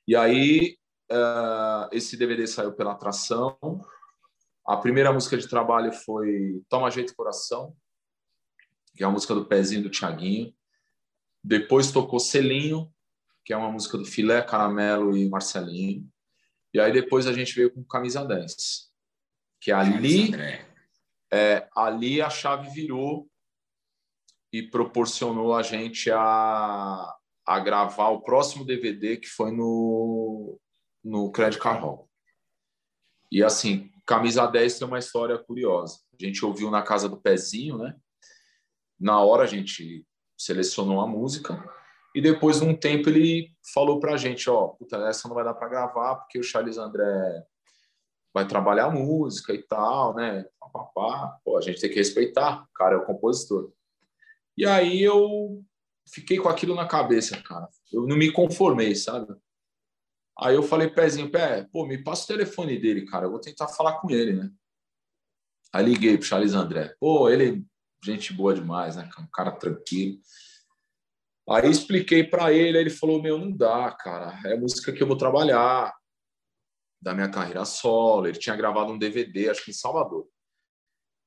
E aí, uh, esse DVD saiu pela atração. A primeira música de trabalho foi Toma Jeito Coração, que é a música do pezinho do Tiaguinho. Depois tocou Selinho, que é uma música do Filé, Caramelo e Marcelinho. E aí depois a gente veio com Camisa 10. Que ali, é, ali a chave virou e proporcionou a gente a, a gravar o próximo DVD que foi no, no Credit Hall. E assim, Camisa 10 tem uma história curiosa. A gente ouviu na casa do Pezinho, né? Na hora a gente selecionou a música e depois de um tempo ele falou para a gente, ó, puta, essa não vai dar para gravar porque o Charles André vai trabalhar a música e tal, né? Pá, Pô, a gente tem que respeitar, o cara é o compositor. E aí eu fiquei com aquilo na cabeça, cara. Eu não me conformei, sabe? Aí eu falei, pezinho, pé, pô, me passa o telefone dele, cara. Eu vou tentar falar com ele, né? Aí liguei pro Charles André. Pô, ele gente boa demais, né? Um cara tranquilo. Aí expliquei para ele, ele falou: Meu, não dá, cara. É música que eu vou trabalhar da minha carreira solo. Ele tinha gravado um DVD, acho que em Salvador.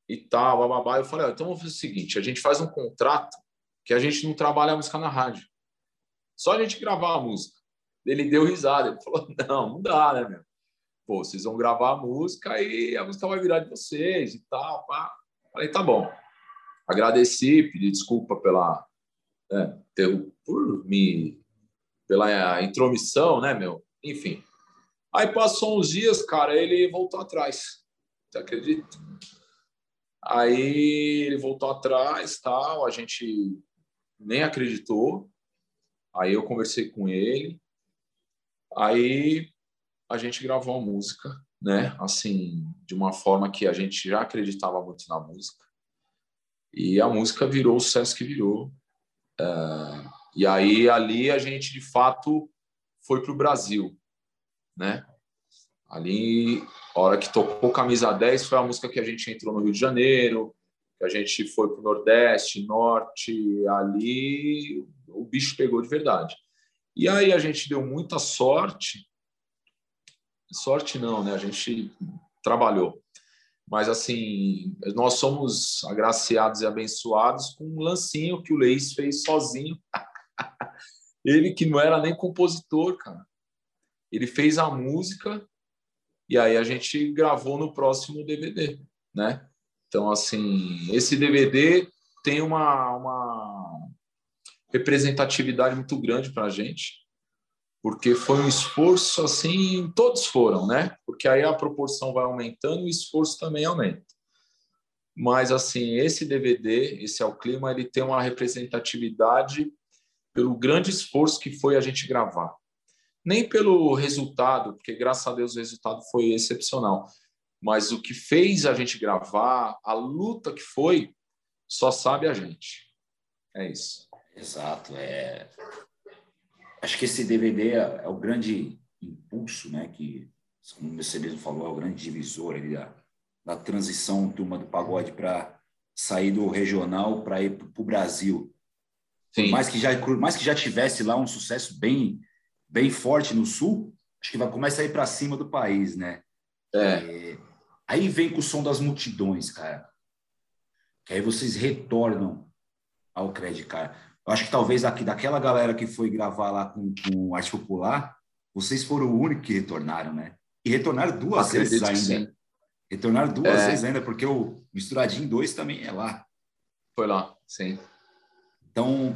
E tal, bababá. Eu falei: Então vamos fazer o seguinte: a gente faz um contrato que a gente não trabalha a música na rádio. Só a gente gravar a música. Ele deu risada. Ele falou: Não, não dá, né, meu? Pô, vocês vão gravar a música e a música vai virar de vocês e tal. Pá. Falei: Tá bom agradeci, pedi desculpa pela né, ter, por me pela intromissão, né, meu? Enfim. Aí passou uns dias, cara, ele voltou atrás. Você acredita? Aí ele voltou atrás, tal, a gente nem acreditou. Aí eu conversei com ele. Aí a gente gravou a música, né? Assim, de uma forma que a gente já acreditava muito na música. E a música virou o sucesso que virou. É, e aí, ali, a gente, de fato, foi para o Brasil, né? Ali, a hora que tocou Camisa 10, foi a música que a gente entrou no Rio de Janeiro, que a gente foi para o Nordeste, Norte, ali o bicho pegou de verdade. E aí a gente deu muita sorte, sorte não, né? A gente trabalhou. Mas, assim, nós somos agraciados e abençoados com um lancinho que o Leis fez sozinho. Ele que não era nem compositor, cara. Ele fez a música e aí a gente gravou no próximo DVD, né? Então, assim, esse DVD tem uma, uma representatividade muito grande para a gente, porque foi um esforço assim, todos foram, né? Porque aí a proporção vai aumentando e o esforço também aumenta. Mas assim, esse DVD, esse é o clima, ele tem uma representatividade pelo grande esforço que foi a gente gravar. Nem pelo resultado, porque graças a Deus o resultado foi excepcional, mas o que fez a gente gravar, a luta que foi, só sabe a gente. É isso. Exato, é acho que esse DVD é, é, o grande impulso, né? Que, como você mesmo falou, é o grande divisor ali da, da transição turma do pagode para sair do regional para ir para o Brasil. Sim. Mais que já mais que já tivesse lá um sucesso bem bem forte no sul, acho que vai começar a ir para cima do país, né? É. é. Aí vem com o som das multidões, cara. Que aí vocês retornam ao crédito, cara. Eu acho que talvez aqui daquela galera que foi gravar lá com, com Arte Popular, vocês foram o único que retornaram, né? E retornaram duas Acredito vezes ainda. Retornaram duas é. vezes ainda, porque o Misturadinho 2 também é lá. Foi lá, sim. Então,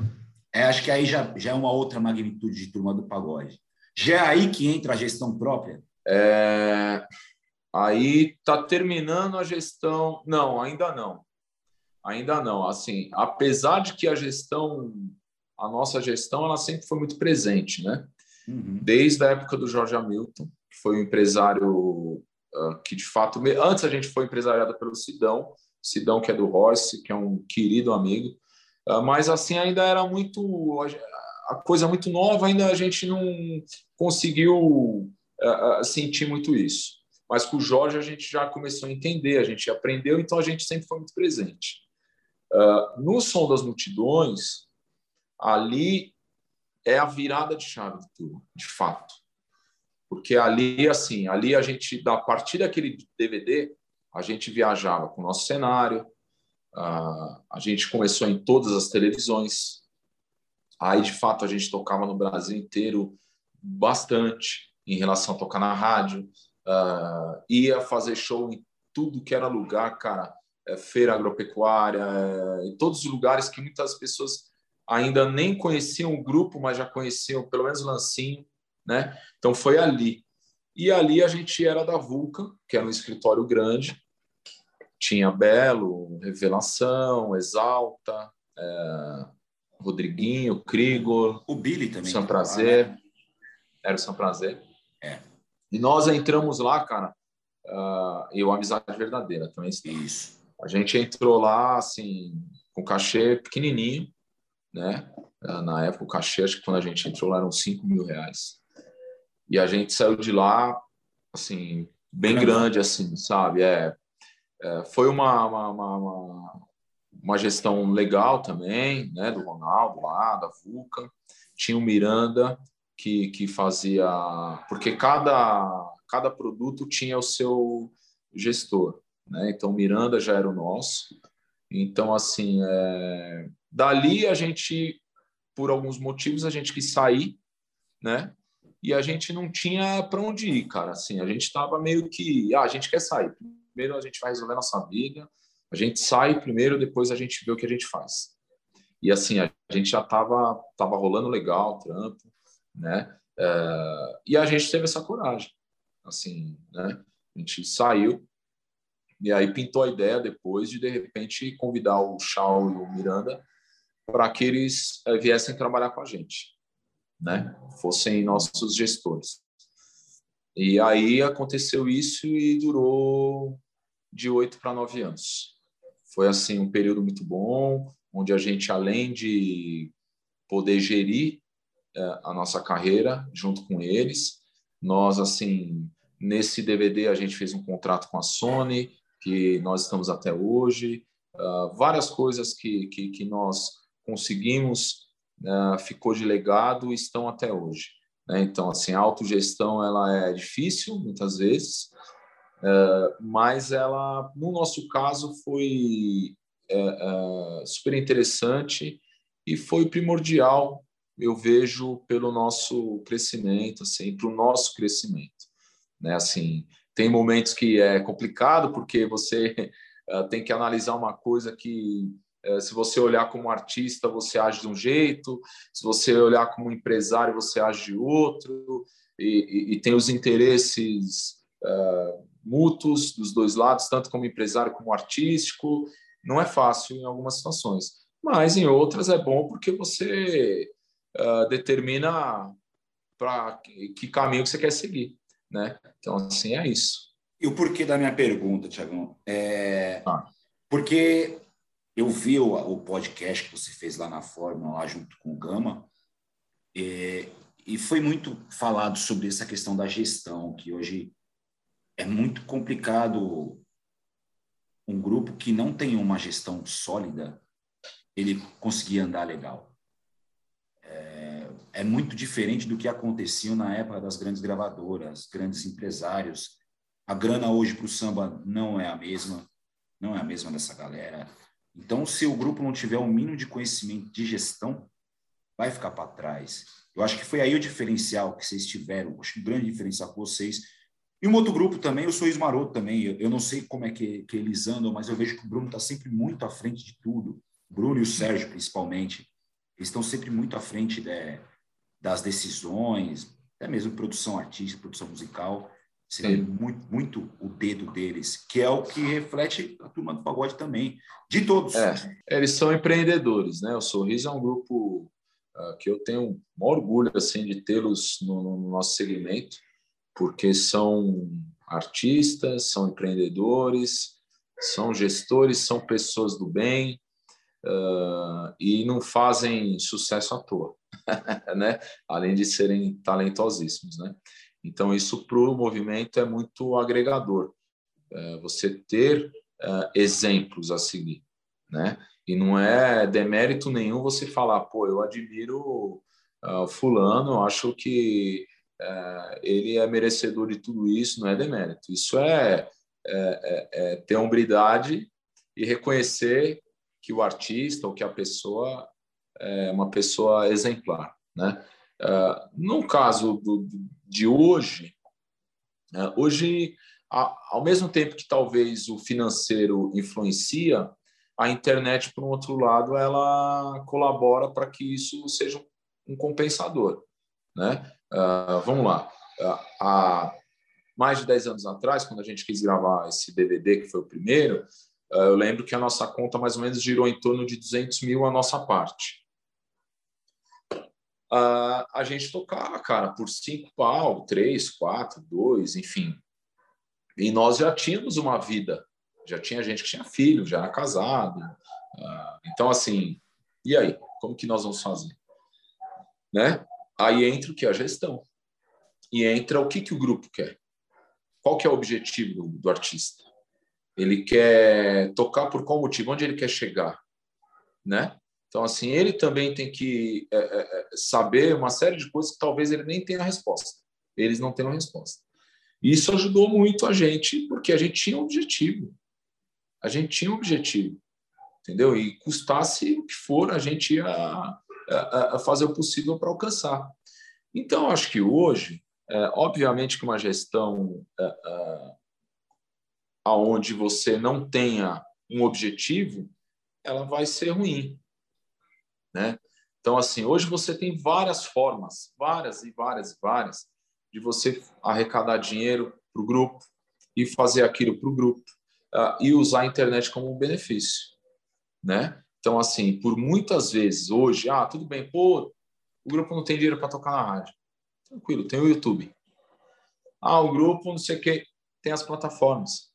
é, acho que aí já, já é uma outra magnitude de turma do pagode. Já é aí que entra a gestão própria? É... Aí está terminando a gestão. Não, ainda não. Ainda não. Assim, apesar de que a gestão, a nossa gestão, ela sempre foi muito presente, né? Uhum. Desde a época do Jorge Hamilton, que foi um empresário uh, que, de fato, antes a gente foi empresariado pelo Sidão, Sidão que é do Royce, que é um querido amigo, mas assim ainda era muito a coisa muito nova, ainda a gente não conseguiu uh, sentir muito isso. Mas com o Jorge a gente já começou a entender, a gente aprendeu, então a gente sempre foi muito presente. No som das multidões, ali é a virada de chave do tudo, de fato. Porque ali, assim, ali a gente, a partir daquele DVD, a gente viajava com o nosso cenário, uh, a gente começou em todas as televisões, aí, de fato, a gente tocava no Brasil inteiro bastante em relação a tocar na rádio, uh, ia fazer show em tudo que era lugar, cara, é, feira agropecuária, é, em todos os lugares que muitas pessoas ainda nem conheciam o grupo, mas já conheciam pelo menos o Lancinho, né? Então foi ali. E ali a gente era da Vulca, que era um escritório grande, tinha Belo, Revelação, Exalta, é, Rodriguinho, Krigor, o Billy também. São Prazer. Lá, né? Era o São Prazer. É. E nós entramos lá, cara, uh, e o Amizade Verdadeira também. Isso. A gente entrou lá, assim, com cachê pequenininho, né? Na época, o cachê, acho que quando a gente entrou lá, eram 5 mil reais. E a gente saiu de lá, assim, bem grande, assim, sabe? É, é foi uma, uma, uma, uma, gestão legal também, né? Do Ronaldo lá, da Vulca. Tinha o Miranda, que, que fazia... Porque cada, cada produto tinha o seu gestor. Né? Então, Miranda já era o nosso. Então, assim, é... dali a gente, por alguns motivos, a gente quis sair, né? E a gente não tinha para onde ir, cara. Assim, a gente estava meio que, ah, a gente quer sair. Primeiro a gente vai resolver nossa vida. A gente sai primeiro, depois a gente vê o que a gente faz. E assim, a gente já estava tava rolando legal trampo, né? É... e a gente teve essa coragem, assim, né? A gente saiu, e aí pintou a ideia depois de, de repente, convidar o Shaw e o Miranda para que eles é, viessem trabalhar com a gente, né? Fossem nossos gestores. E aí aconteceu isso e durou de oito para nove anos. foi assim um período muito bom, onde a gente além de poder gerir é, a nossa carreira junto com eles, nós assim nesse DVD a gente fez um contrato com a Sony que nós estamos até hoje, uh, várias coisas que, que, que nós conseguimos uh, ficou de legado e estão até hoje. Né? Então, assim, a autogestão ela é difícil muitas vezes, mas ela, no nosso caso, foi uh, super interessante e foi primordial, eu vejo, pelo nosso crescimento, assim, para o nosso crescimento. Né? Assim, tem momentos que é complicado porque você uh, tem que analisar uma coisa que uh, se você olhar como artista você age de um jeito, se você olhar como empresário você age de outro e, e, e tem os interesses uh, mútuos dos dois lados, tanto como empresário como artístico. Não é fácil em algumas situações, mas em outras é bom porque você determina para que caminho que você quer seguir. Né? Então, assim, é isso. E o porquê da minha pergunta, Tiagão? É... Ah. Porque eu vi o, o, podcast que você fez lá na Fórmula, lá junto com o Gama, e, e foi muito falado sobre essa questão da gestão, que hoje é muito complicado um grupo que não tem uma gestão sólida, ele conseguir andar legal é muito diferente do que acontecia na época das grandes gravadoras, grandes empresários. A grana hoje para o samba não é a mesma, não é a mesma dessa galera. Então, se o grupo não tiver um mínimo de conhecimento de gestão, vai ficar para trás. Eu acho que foi aí o diferencial que vocês tiveram, um grande diferencial com vocês. E um outro grupo também, eu sou Ismaroto também, eu, eu não sei como é que, que, eles andam, mas eu vejo que o Bruno está sempre muito à frente de tudo. O Bruno e o Sérgio, principalmente, eles estão sempre muito à frente de, das decisões, até mesmo produção artística, produção musical. Você vê muito, muito o dedo deles, que é o que reflete a turma do pagode também, de todos. É, eles são empreendedores, né? O Sorriso é um grupo uh, que eu tenho um orgulho assim de tê-los no, no, nosso segmento, porque são artistas, são empreendedores, são gestores, são pessoas do bem uh, e não fazem sucesso à toa. né? além de serem talentosíssimos. Né? Então, isso para o movimento é muito agregador. É, você ter é, exemplos a seguir. Né? E não é demérito nenhum você falar, pô, eu admiro uh, fulano, acho que uh, ele é merecedor de tudo isso, não é demérito. Isso é, é, é, é ter hombridade e reconhecer que o artista ou que a pessoa é uma pessoa exemplar. Né? Uh, no caso do, de hoje, uh, hoje, ao mesmo tempo que talvez o financeiro influencia, a internet, por um outro lado, ela colabora para que isso seja um compensador. Né? Uh, vamos lá. há mais de 10 anos atrás, quando a gente quis gravar esse DVD, que foi o primeiro, eu lembro que a nossa conta mais ou menos girou em torno de 200 mil a nossa parte uh, a gente tocava, cara, por cinco pau, três, quatro, dois, enfim. E nós já tínhamos uma vida, já tinha gente que tinha filho, já era casado. Uh, então, assim, e aí? Como que nós vamos fazer? Né? Aí entra o que? A gestão. E entra o que, que o grupo quer. Qual que é o objetivo do, artista? Ele quer tocar por qual motivo? Onde ele quer chegar? Né? Então, assim, ele também tem que é, é, é, saber uma série de coisas que talvez ele nem tenha resposta. Eles não tenham resposta. Isso ajudou muito a gente, porque a gente tinha um objetivo. A gente tinha um objetivo, entendeu? E custasse o que for, a gente ia a, fazer o possível para alcançar. Então, acho que hoje, é, obviamente que uma gestão é, é, aonde você não tenha um objetivo, ela vai ser ruim. Né? Então, assim, hoje você tem várias formas, várias e várias e várias, de você arrecadar dinheiro para o grupo e fazer aquilo para o grupo uh, e usar a internet como um benefício, né? Então, assim, por muitas vezes hoje, ah, tudo bem, pô, o grupo não tem dinheiro para tocar na rádio. Tranquilo, tem o YouTube. Ah, o grupo, não sei o quê, tem as plataformas.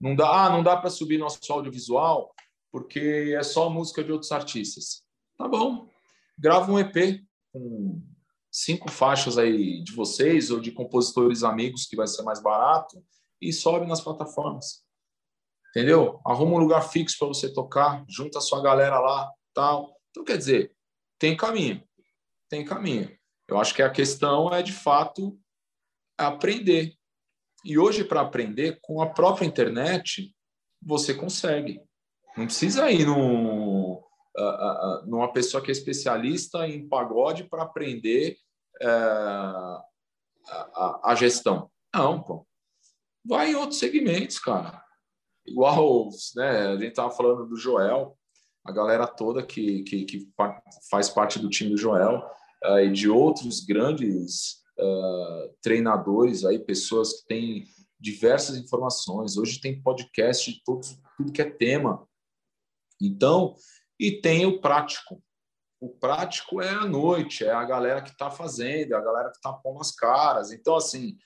Não dá, ah, não dá para subir nosso audiovisual porque é só música de outros artistas. Tá bom, grava um EP com cinco faixas aí de vocês ou de compositores amigos que vai ser mais barato e sobe nas plataformas. Entendeu? Arruma um lugar fixo para você tocar, junta a sua galera lá, tal. Então quer dizer, tem caminho. Tem caminho. Eu acho que a questão é de fato aprender. E hoje para aprender com a própria internet, você consegue. Não precisa ir no, uh, uh, numa pessoa que é especialista em pagode para aprender é, a, a, gestão. Não, pô. Vai em outros segmentos, cara. Igual né, a gente estava falando do Joel, a galera toda que, que, que faz parte do time do Joel uh, e de outros grandes uh, treinadores aí, pessoas que têm diversas informações. Hoje tem podcast de todos, tudo que é tema. Então, e tem o prático. O prático é a noite, é a galera que está fazendo, é a galera que está pondo as caras. Então, assim,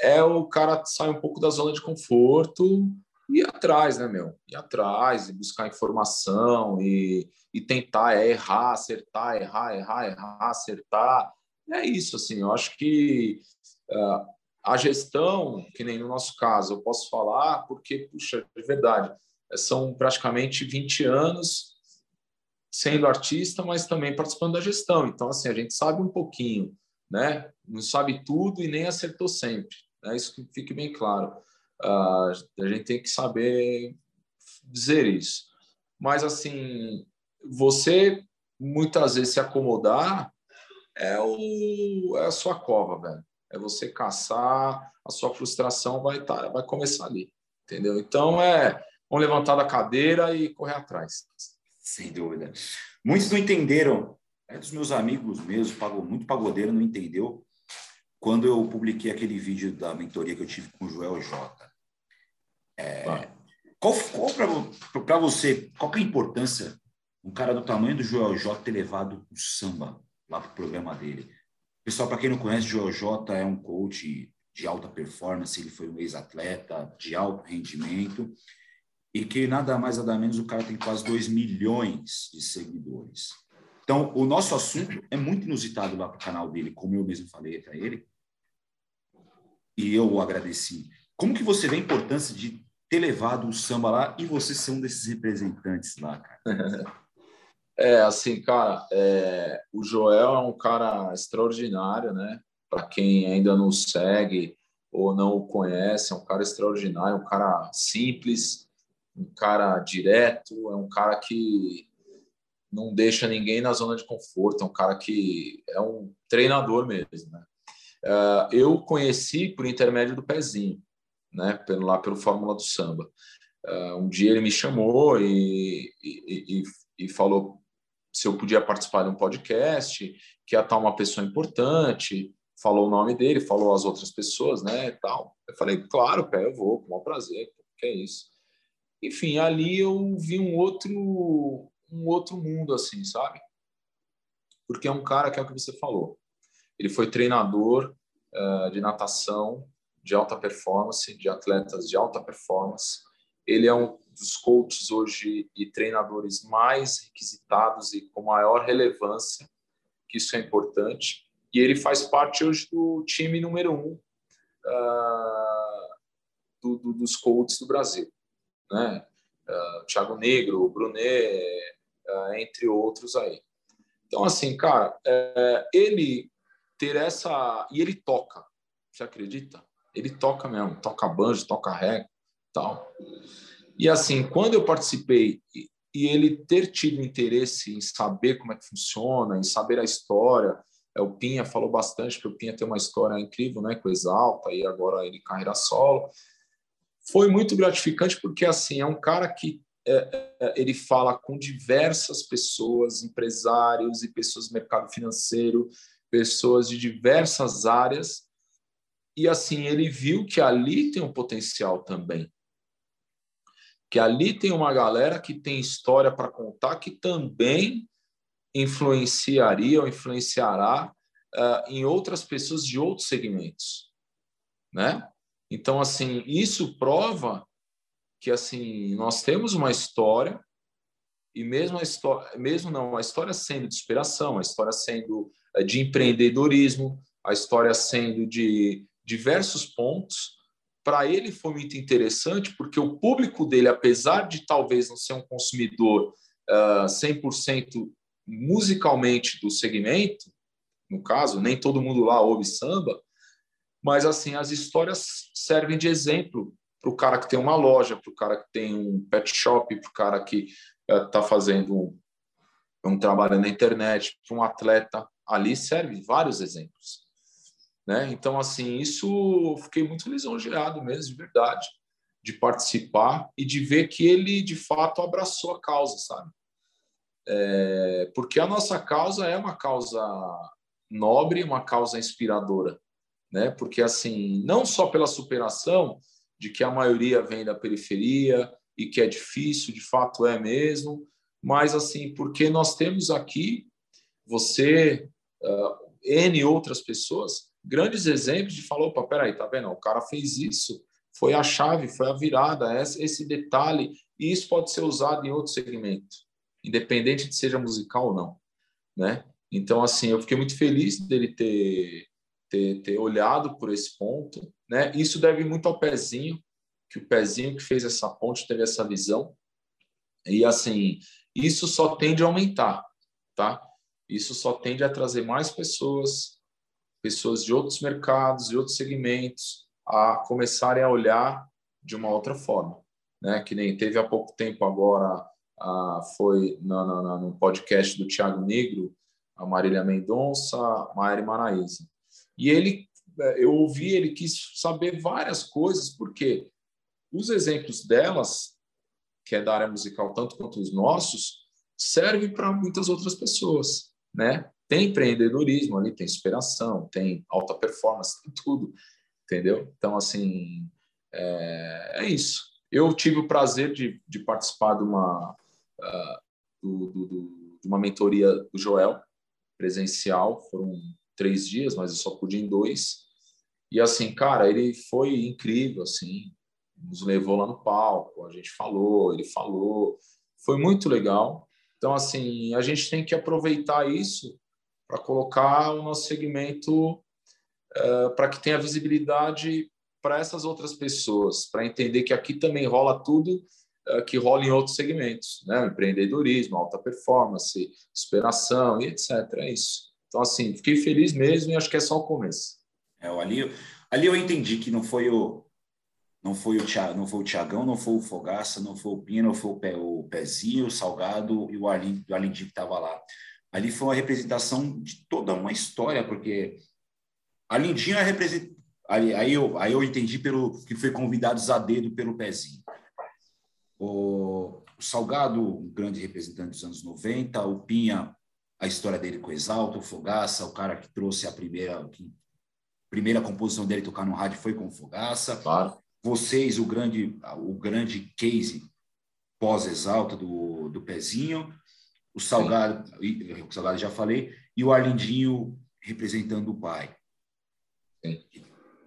é o cara sai um pouco da zona de conforto ir atrás, né, meu? Ir atrás e buscar informação e, e tentar é, errar, acertar, errar, errar, errar, acertar. É isso, assim, eu acho que uh, a gestão, que nem no nosso caso, eu posso falar porque, puxa, de verdade, são praticamente 20 anos sendo artista, mas também participando da gestão. Então, assim, a gente sabe um pouquinho, né? Não sabe tudo e nem acertou sempre. Né? Isso que fique bem claro. Uh, a gente tem que saber dizer isso. Mas, assim, você muitas vezes se acomodar é, o, é a sua cova, velho. É você caçar, a sua frustração vai, tá, vai começar ali, entendeu? Então, é, vamos levantar da cadeira e correr atrás. Sem dúvida. Muitos não entenderam, é dos meus amigos mesmo, muito pagodeiro, não entendeu quando eu publiquei aquele vídeo da mentoria que eu tive com o Joel J. É, qual qual para você, qual é a importância um cara do tamanho do Joel J ter levado o samba lá para o programa dele? Pessoal, para quem não conhece, Joel J é um coach de alta performance, ele foi um ex-atleta de alto rendimento e que nada mais nada menos o cara tem quase 2 milhões de seguidores. Então, o nosso assunto é muito inusitado lá para o canal dele, como eu mesmo falei para ele, e eu o agradeci. Como que você vê a importância de ter levado o samba lá e você ser um desses representantes lá, cara? É, assim, cara, é, o Joel é um cara extraordinário, né? Para quem ainda não segue ou não o conhece, é um cara extraordinário, um cara simples, um cara direto, é um cara que não deixa ninguém na zona de conforto, é um cara que é um treinador mesmo, né? Uh, eu conheci por intermédio do Pezinho, né? Pelo, lá pelo Fórmula do Samba. Uh, um dia ele me chamou e, e, e, e, falou se eu podia participar de um podcast, que ia estar uma pessoa importante, falou o nome dele, falou as outras pessoas, né? Tal. Eu falei, claro, pé, eu vou, com o maior prazer, que é isso. Enfim, ali eu vi um outro, um outro mundo, assim, sabe? Porque é um cara que é o que você falou. Ele foi treinador uh, de natação de alta performance, de atletas de alta performance. Ele é um dos coaches hoje e treinadores mais requisitados e com maior relevância, que isso é importante. E ele faz parte hoje do time número um uh, do, do, dos coaches do Brasil né? Uh, Thiago Negro, Brunet, uh, entre outros aí. Então, assim, cara, é, ele ter essa. E ele toca, você acredita? Ele toca mesmo, toca banjo, toca ré, tal. E assim, quando eu participei e, ele ter tido interesse em saber como é que funciona, em saber a história, é, o Pinha falou bastante, porque o Pinha tem uma história incrível, né, com Exalta, e agora ele carreira solo foi muito gratificante porque assim é um cara que é, é, ele fala com diversas pessoas, empresários e pessoas do mercado financeiro, pessoas de diversas áreas, e assim ele viu que ali tem um potencial também, que ali tem uma galera que tem história para contar que também influenciaria ou influenciará uh, em outras pessoas de outros segmentos, né? Então, assim, isso prova que assim nós temos uma história, e mesmo a história, mesmo não, a história sendo de inspiração, a história sendo eh, de empreendedorismo, a história sendo de diversos pontos, para ele foi muito interessante, porque o público dele, apesar de talvez não ser um consumidor uh, 100% musicalmente do segmento, no caso, nem todo mundo lá ouve samba, mas assim, as histórias servem de exemplo para o cara que tem uma loja, para o cara que tem um pet shop, para o cara que está uh, fazendo um, um trabalho na internet, para um atleta. Ali serve vários exemplos. Né? Então, assim, isso fiquei muito lisonjeado mesmo, de verdade, de participar e de ver que ele, de fato, abraçou a causa, sabe? É, porque a nossa causa é uma causa nobre, uma causa inspiradora, né? Porque, assim, não só pela superação de que a maioria vem da periferia e que é difícil, de fato é mesmo, mas, assim, porque nós temos aqui, você, uh, N outras pessoas, grandes exemplos de falou, opa, peraí, tá vendo? O cara fez isso, foi a chave, foi a virada, esse detalhe, e isso pode ser usado em outro segmento, independente de seja musical ou não, né? Então, assim, eu fiquei muito feliz dele ter, ter, ter olhado por esse ponto, né? Isso deve muito ao Pezinho, que o Pezinho que fez essa ponte teve essa visão, e, assim, isso só tende a aumentar, tá? Isso só tende a trazer mais pessoas pessoas de outros mercados, de outros segmentos, a começarem a olhar de uma outra forma. Né? Que nem teve há pouco tempo agora, foi no, no, no podcast do Tiago Negro, a Marília Mendonça, a Maíra Maraíza. E ele, é, eu ouvi, ele quis saber várias coisas, porque os exemplos delas, que é da área musical tanto quanto os nossos, servem para muitas outras pessoas, né? Tem empreendedorismo ali, tem inspiração, tem alta performance, tem tudo, entendeu? Então, assim, é, é isso. Eu tive o prazer de, de participar de uma, uh, do, do, do, de uma mentoria do Joel, presencial, foram três dias, mas eu só pude em dois. E assim, cara, ele foi incrível, assim, nos levou lá no palco, a gente falou, ele falou, foi muito legal. Então, assim, a gente tem que aproveitar isso para colocar o nosso segmento uh, para que tenha visibilidade para essas outras pessoas, para entender que aqui também rola tudo uh, que rola em outros segmentos, né? empreendedorismo, alta performance, superação e etc. É isso. Então, assim, fiquei feliz mesmo e acho que é só o começo. É, ali, ali eu entendi que não foi o não foi o Thiago, não foi o Tiagão, não foi o Fogaça, não foi o Pino, não foi o, Pé, o Pezinho, o Salgado e o Arlindo que estava lá ali foi uma representação de toda uma história, porque a Lindinha representa. Aí, aí, eu, aí eu entendi pelo que foi convidados a dedo pelo pezinho. O, o Salgado, um grande representante dos anos 90, o Pinha, a história dele com o Exalto, o Fogaça, o cara que trouxe a primeira, que, primeira composição dele tocar no rádio foi com o Fogaça. Claro. Vocês, o grande, o grande case pós-exalto do, do Pezinho, o Salgado, Sim. o Salgado já falei, e o Arlindinho representando o pai. Sim.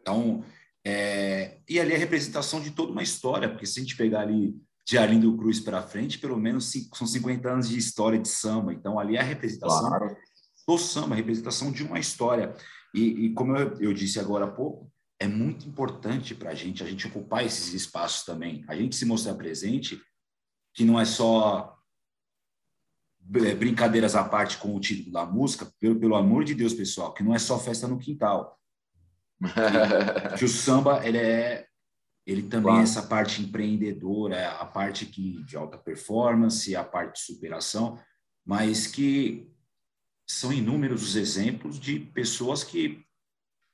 Então, é, e ali é a representação de toda uma história, porque se a gente pegar ali de Arlindo Cruz para frente, pelo menos cinco, são 50 anos de história de samba. Então, ali é a representação claro. do samba, a representação de uma história. E, e como eu, eu, disse agora há pouco, é muito importante para a gente, a gente ocupar esses espaços também. A gente se mostrar presente, que não é só brincadeiras à parte com o título da música, pelo, pelo amor de Deus, pessoal, que não é só festa no quintal. que, que o samba, ele é ele também claro. é essa parte empreendedora, a parte que, de alta performance, a parte de superação, mas que são inúmeros os exemplos de pessoas que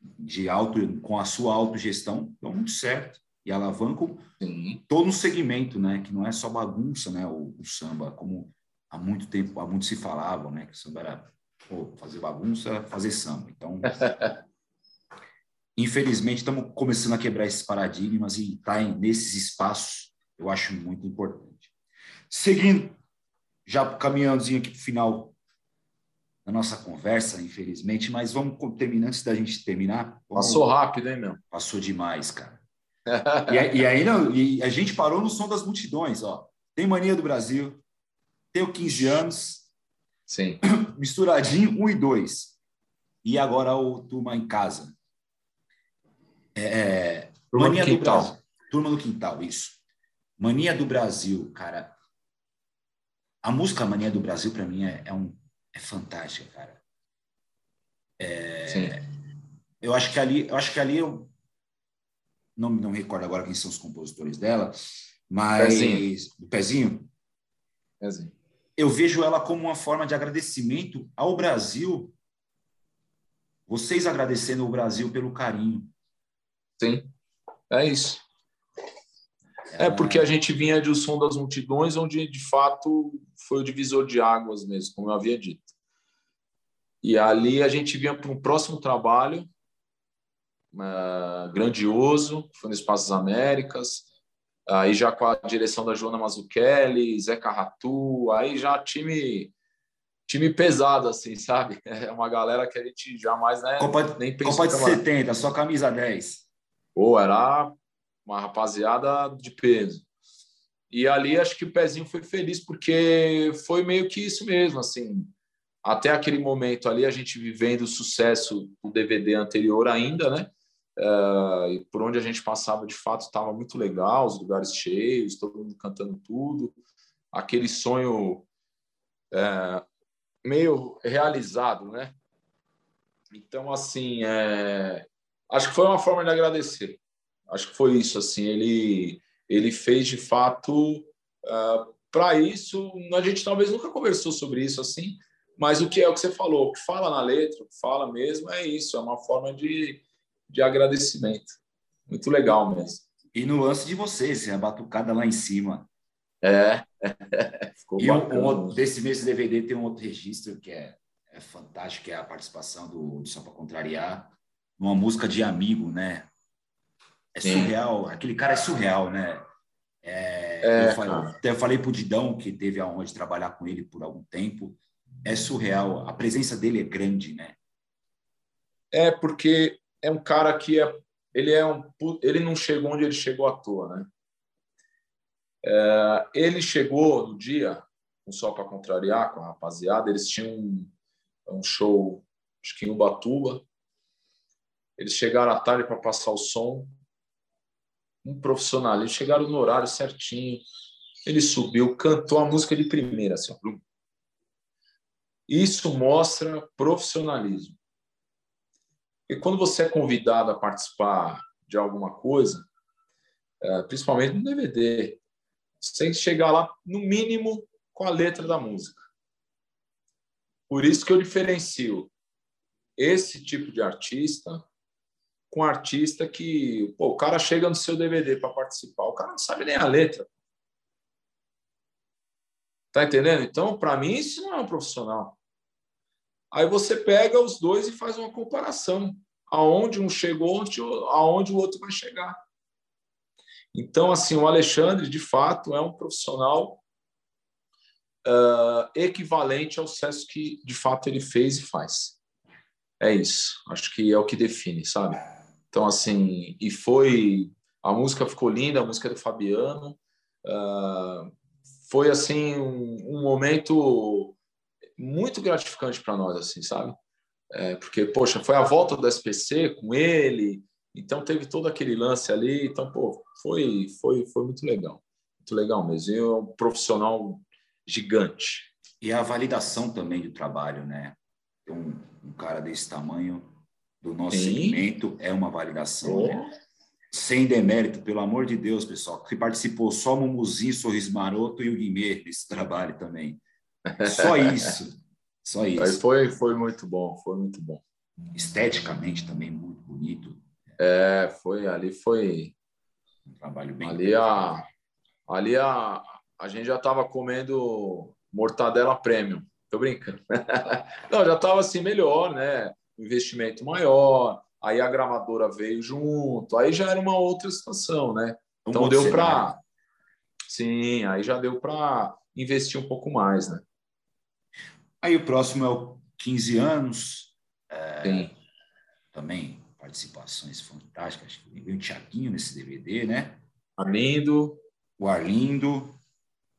de auto, com a sua autogestão dão muito certo e alavancam Sim. todo um segmento, né? Que não é só bagunça, né? O, o samba, como há muito tempo, há muito se falavam, né? Que o samba era pô, fazer bagunça, fazer samba. Então, infelizmente, estamos começando a quebrar esses paradigmas e estar tá nesses espaços, eu acho muito importante. Seguindo, já caminhando aqui para o final da nossa conversa, infelizmente, mas vamos terminar antes da gente terminar. Vamos... Passou rápido, hein, meu? Passou demais, cara. e, e aí não, e a gente parou no som das multidões, ó. Tem mania do Brasil, tenho 15 anos. Sim. Misturadinho, 1 e 2. E agora o Turma em Casa. É, é Turma Mania do do Quintal. Brasil. Turma do Quintal, isso. Mania do Brasil, cara. A música Mania do Brasil, para mim, é, é, um, é fantástica, cara. É, Sim. eu acho que ali, eu acho que ali eu não, não me recordo agora quem são os compositores dela, mas Pezinho. do pezinho, assim. Eu vejo ela como uma forma de agradecimento ao Brasil. Vocês agradecendo o Brasil pelo carinho. Sim. É isso. É porque a gente vinha de O Som das Multidões, onde de fato foi o divisor de águas mesmo, como eu havia dito. E ali a gente vinha para um próximo trabalho eh, grandioso, foi no Espaço das Américas, aí já com a direção da Joana Mazzucchelli, Zeca Ratu, aí já time time pesado, assim, sabe? É uma galera que a gente jamais né, Copa, nem pensou Copa de em trabalhar. 70, só camisa 10. Pô, era uma rapaziada de peso. E ali acho que o Pezinho foi feliz, porque foi meio que isso mesmo, assim. Até aquele momento ali, a gente vivendo o sucesso do DVD anterior ainda, né? Eh, e por onde a gente passava, de fato, estava muito legal, os lugares cheios, todo mundo cantando tudo. Aquele sonho eh, meio realizado, né? Então, assim, é, acho que foi uma forma de agradecer. Acho que foi isso, assim, ele ele fez de fato para isso. A gente talvez nunca conversou sobre isso assim, mas o que é o que você falou, o que fala na letra, o que fala mesmo é isso, é uma forma de, de agradecimento. Muito legal mesmo. E no lance de vocês, a batucada lá em cima. É, ficou E um, um desse mês DVD tem um outro registro que é, é fantástico, que é a participação do, do Só Pra Contrariar, numa música de amigo, né? É Sim. surreal, aquele cara é surreal, né? É, É, eu, falei, eu falei pro Didão, que teve a honra de trabalhar com ele por algum tempo, é surreal, a presença dele é grande, né? É porque é um cara que é ele é um ele não chegou onde ele chegou à toa, né? É, ele chegou no dia, só para contrariar com a rapaziada, eles tinham um, um show, acho que em Ubatuba. Eles chegaram à tarde para passar o som. Um profissional, eles chegaram no horário certinho. Ele subiu, cantou a música de primeira, assim. Isso mostra profissionalismo. E quando você é convidado a participar de alguma coisa, eh, principalmente no DVD, você tem que chegar lá, no mínimo, com a letra da música. Por isso que eu diferencio esse tipo de artista com artista que pô, o cara chega no seu DVD para participar, o cara não sabe nem a letra. Tá entendendo? Então, para mim, isso não é um profissional. Aí você pega os dois e faz uma comparação. Aonde um chegou, onde- aonde o outro vai chegar. Então, assim, o Alexandre, de fato, é um profissional ah, equivalente ao sucesso que, de fato, ele fez e faz. É isso. Acho que é o que define, sabe? Então, assim, e foi... A música ficou linda, a música é do Fabiano. ah, foi, assim, um, um momento muito gratificante para nós, assim, sabe? É, porque, poxa, foi a volta do SPC com ele, então teve todo aquele lance ali, então, pô, foi, foi, foi muito legal, muito legal mesmo. E é um profissional gigante. E a validação também do trabalho, né? Um, um cara desse tamanho do nosso Sim. segmento é uma validação, né? Sem demérito, pelo amor de Deus, pessoal, que participou só Mumuzinho, Sorriso Maroto e o Guimê desse trabalho também. Só isso. Só Aí isso. foi, foi muito bom, foi muito bom. Esteticamente também muito bonito. É, foi, ali foi, Um trabalho bem. ali a, ali a, a gente já estava comendo mortadela premium. Tô brincando. Não, já estava assim melhor, né? Investimento maior. Aí a gravadora veio junto. Aí já era uma outra situação, né? Um Então deu para, sim, aí já deu para investir um pouco mais, né? Aí o próximo é o 15 anos. Sim. Também participações fantásticas. Acho que veio o Tiaguinho nesse DVD, né? Arlindo, O Arlindo.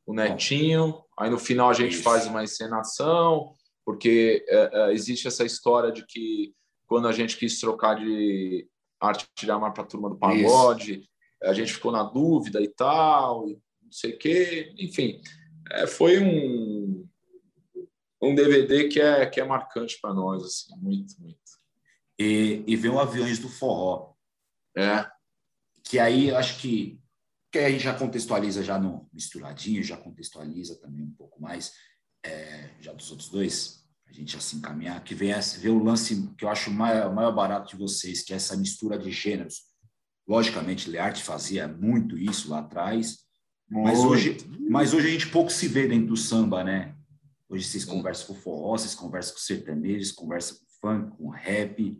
o Netinho, aí no final a gente Isso. faz uma encenação, porque é, é, existe essa história de que quando a gente quis trocar de arte tirar mais para a turma do pagode, Isso. a gente ficou na dúvida e tal, e não sei o quê, enfim, é, foi um, um DVD que é, que é marcante para nós, assim, muito, muito. E, e vem o Aviões do Forró. É. Que aí acho que que aí já contextualiza já no misturadinho, já contextualiza também um pouco mais, é, já dos outros dois, a gente assim encaminhar, que vem ver o lance que eu acho maior, maior barato de vocês, que é essa mistura de gêneros. Logicamente, Learte fazia muito isso lá atrás, mas hoje, mas hoje a gente pouco se vê dentro do samba, né? Hoje vocês conversam com forró, vocês conversam com sertanejos, conversam com funk, com rap.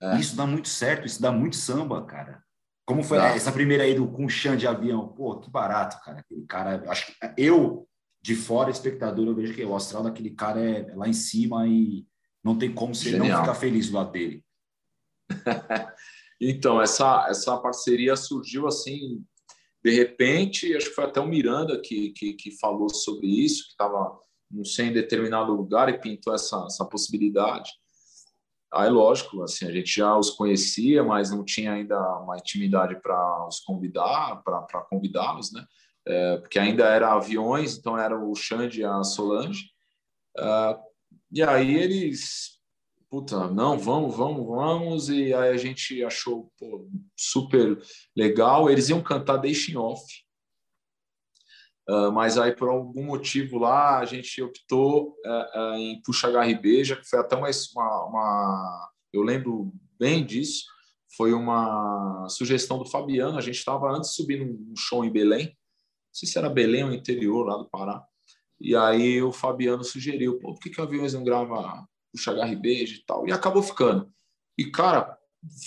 É. Isso dá muito certo, isso dá muito samba, cara. Como foi tá. essa primeira aí do com chão de avião? Pô, que barato, cara. Aquele cara, acho que eu de fora, espectador, eu vejo que o astral daquele cara é lá em cima e não tem como você Genial. não ficar feliz do lado dele. então, essa, essa parceria surgiu assim, de repente, acho que foi até o Miranda que, que, que falou sobre isso, que estava, não sei, em determinado lugar e pintou essa, essa possibilidade. Aí, lógico, assim, a gente já os conhecia, mas não tinha ainda uma intimidade para os convidar, para convidá-los, né? É, porque ainda era aviões, então era o Xande e a Solange. Uh, e aí eles, puta, não, vamos, vamos, vamos. E aí a gente achou pô, super legal. Eles iam cantar Deixem Off. Uh, mas aí, por algum motivo lá, a gente optou uh, uh, em Puxa Garribeja, que foi até uma, uma, Eu lembro bem disso. Foi uma sugestão do Fabiano. A gente estava antes subindo um show em Belém. Não sei se era Belém ou interior lá do Pará. E aí o Fabiano sugeriu: Pô, por que, que o Aviões não grava Puxa Garribeja e tal? E acabou ficando. E, cara,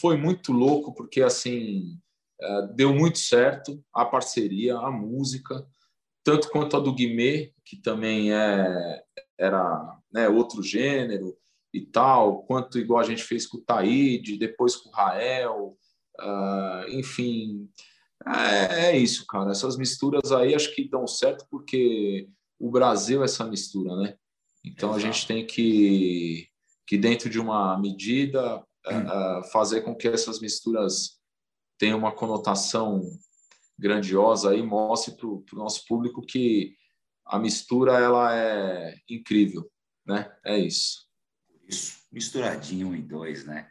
foi muito louco, porque assim. Eh, deu muito certo a parceria, a música tanto quanto a do Guimê, que também é, era né, outro gênero e tal, quanto igual a gente fez com o Taíde, depois com o Rael, uh, enfim, é, é, isso, cara. Essas misturas aí acho que dão certo porque o Brasil é essa mistura, né? Então Exato. a gente tem que, que dentro de uma medida, uh, fazer com que essas misturas tenham uma conotação grandiosa aí mostre para o nosso público que a mistura ela é incrível, né? É isso. Isso, misturadinho em dois, né?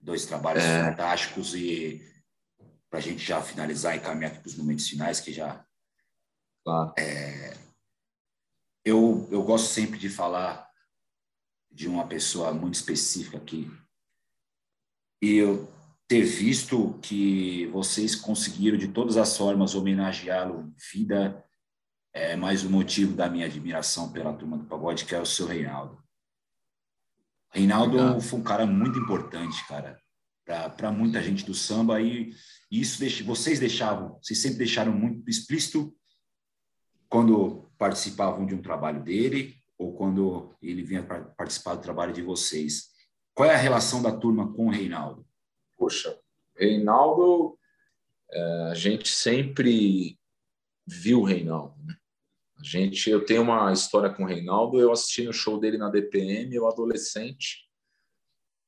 Dois trabalhos é. fantásticos e para a gente já finalizar e caminhar para os momentos finais que já claro. é, eu eu gosto sempre de falar de uma pessoa muito específica aqui e eu ter visto que vocês conseguiram de todas as formas homenageá-lo em vida é mais um motivo da minha admiração pela turma do pagode, que é o seu Reinaldo. Reinaldo Legal. foi um cara muito importante, cara, para muita gente do samba e isso deixa, vocês deixavam, vocês sempre deixaram muito explícito quando participavam de um trabalho dele ou quando ele vinha participar do trabalho de vocês. Qual é a relação da turma com o Reinaldo? Poxa, Reinaldo, é, a gente sempre viu o Reinaldo, né? A gente, eu tenho uma história com o Reinaldo, eu assisti no show dele na DPM, eu adolescente,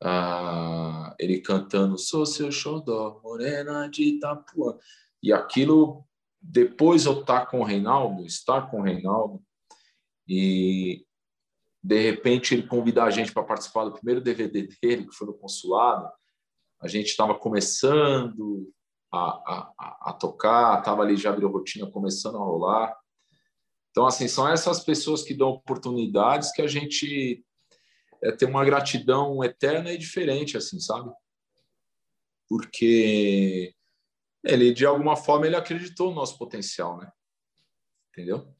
ah, ele cantando Sou seu xodó, morena de Itapuã. E aquilo, depois eu estar com o Reinaldo, estar com o Reinaldo, e de repente ele convidar a gente para participar do primeiro DVD dele, que foi no consulado, a gente estava começando a, a, a tocar, estava ali já virou rotina, começando a rolar. Então, assim, são essas pessoas que dão oportunidades que a gente é, tem uma gratidão eterna e diferente, assim, sabe? Porque ele, de alguma forma, ele acreditou no nosso potencial, né? Entendeu?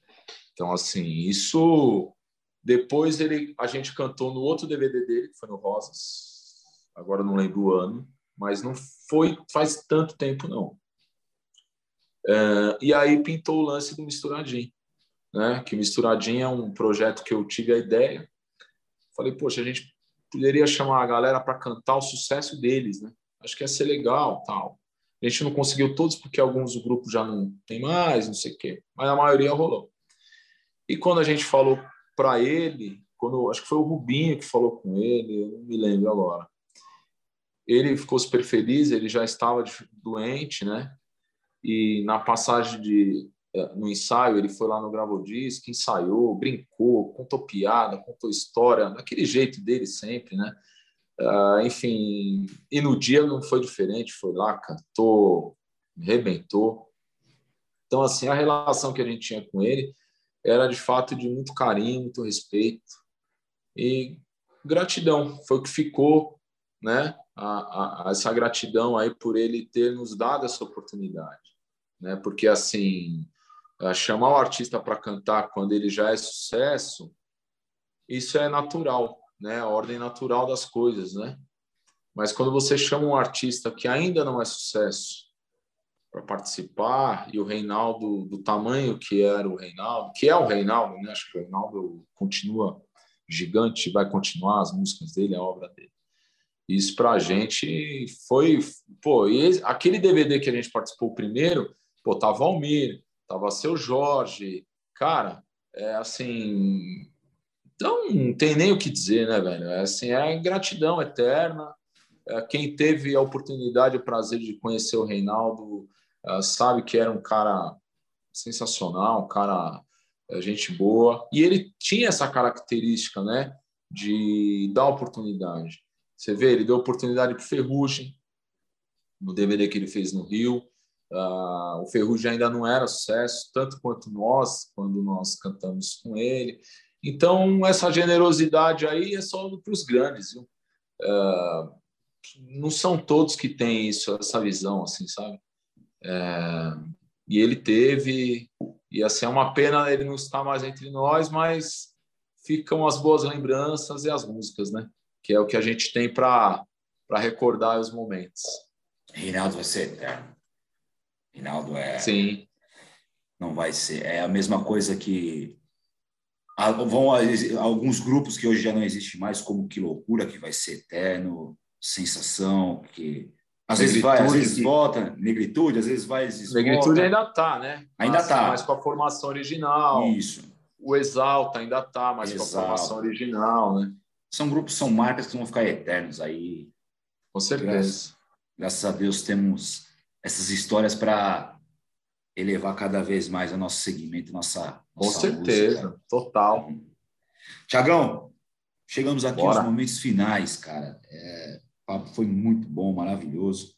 Então, assim, isso... Depois ele, a gente cantou no outro DVD dele, que foi no Rosas, agora não lembro o ano, mas não foi faz tanto tempo não. É, e aí pintou o lance do Misturadinho, né? Que Misturadinho é um projeto que eu tive a ideia. Falei, poxa, a gente poderia chamar a galera para cantar o sucesso deles, né? Acho que ia ser legal, tal. A gente não conseguiu todos porque alguns do grupo já não tem mais, não sei o quê, mas a maioria rolou. E quando a gente falou para ele, quando acho que foi o Rubinho que falou com ele, eu não me lembro agora. Ele ficou super feliz, ele já estava doente, né? E na passagem de eh, no ensaio, ele foi lá no Gravodisc, ensaiou, brincou, contou piada, contou história, daquele jeito dele sempre, né? Uh, enfim, e no dia não foi diferente, foi lá, cantou, rebentou. Então, assim, a relação que a gente tinha com ele era de fato de muito carinho, muito respeito e gratidão. Foi o que ficou, né? A, a, essa gratidão aí por ele ter nos dado essa oportunidade, né? Porque assim, chamar o artista para cantar quando ele já é sucesso, isso é natural né? A ordem natural das coisas, né? Mas quando você chama um artista que ainda não é sucesso para participar e o Reinaldo do tamanho que era o Reinaldo, que é o Reinaldo, né? Acho que o Reinaldo continua gigante, vai continuar as músicas dele, a obra dele. Isso para a gente foi, pô, e aquele DVD que a gente participou primeiro, pô, tava Almir, tava seu Jorge, cara, é assim, então, não tem nem o que dizer, né, velho? É, assim, é gratidão eterna. É, quem teve a oportunidade, o prazer de conhecer o Reinaldo, é, sabe que era um cara sensacional, um cara é, gente boa. E ele tinha essa característica, né, de dar oportunidade. Você vê, ele deu oportunidade para o Ferrugem, no DVD que ele fez no Rio. Uh, o Ferrugem ainda não era sucesso, tanto quanto nós, quando nós cantamos com ele. Então, essa generosidade aí é só para os grandes. Viu? É, não são todos que têm isso, essa visão, assim, sabe? É, e ele teve, e assim, é uma pena ele não estar mais entre nós, mas ficam as boas lembranças e as músicas, né? Que é o que a gente tem para recordar os momentos. Reinaldo vai ser eterno. Reinaldo é. Sim. Não vai ser. É a mesma coisa que vão alguns grupos que hoje já não existem mais, como Que Loucura, que vai ser eterno, Sensação, que às vezes vai, às vezes volta, Negritude, às vezes vai, às vezes Negritude volta. ainda tá, né? Ainda mas, tá. Mas com a formação original. Isso. O Exalta ainda tá, mas Exalta. com a formação original, né? São grupos, são marcas que vão ficar eternos aí. Com certeza. Graças, graças a Deus temos essas histórias para elevar cada vez mais o nosso segmento, nossa. Com certeza, música. total. Tiagão, chegamos aqui Bora. aos momentos finais, cara. É, o papo foi muito bom, maravilhoso.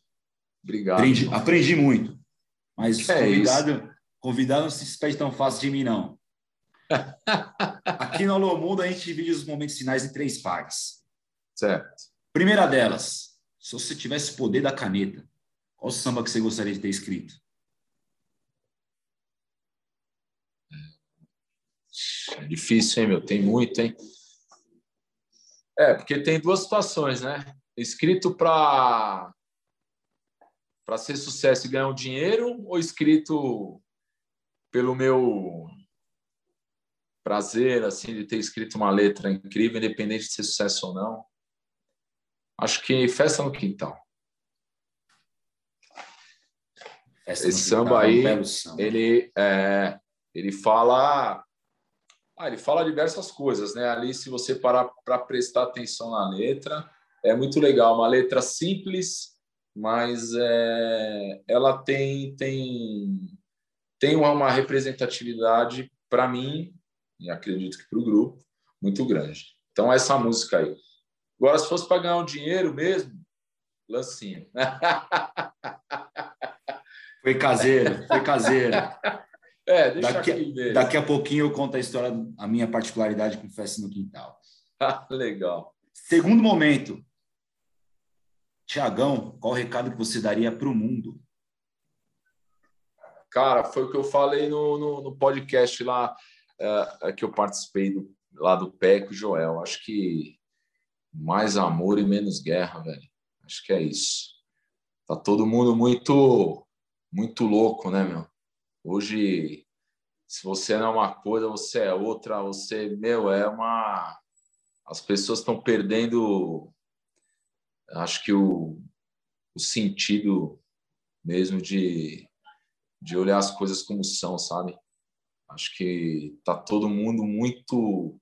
Obrigado. Aprendi, aprendi muito. Mas é convidado, isso. convidado não se despede tão fácil de mim, não. aqui no Alô Mundo a gente divide os momentos finais em três partes. Certo. Primeira delas, se você tivesse o poder da caneta, qual samba que você gostaria de ter escrito? É difícil, hein, meu? Tem muito, hein? É, porque tem duas situações, né? Escrito para para ser sucesso e ganhar um dinheiro ou escrito pelo meu prazer assim de ter escrito uma letra incrível, independente de ser sucesso ou não. Acho que festa no quintal. Festa Esse no samba quintal, aí, samba. ele é, ele fala ah, ele fala diversas coisas, né? Ali, se você parar para prestar atenção na letra, é muito legal. Uma letra simples, mas é, ela tem tem tem uma representatividade para mim e acredito que para o grupo muito grande. Então essa música aí. Agora, se fosse para ganhar um dinheiro mesmo, lancinho. Foi caseiro, foi caseiro. É, deixa daqui, aqui daqui a pouquinho eu conto a história, a minha particularidade com festa no quintal. Legal. Segundo momento. Tiagão, qual o recado que você daria para o mundo? Cara, foi o que eu falei no, no, no podcast lá é, que eu participei do, lá do PEC, Joel. Acho que mais amor e menos guerra, velho. Acho que é isso. Tá todo mundo muito, muito louco, né, meu? Hoje, se você não é uma coisa, você é outra, você, meu, é uma. As pessoas estão perdendo, acho que o, o sentido mesmo de, de olhar as coisas como são, sabe? Acho que tá todo mundo muito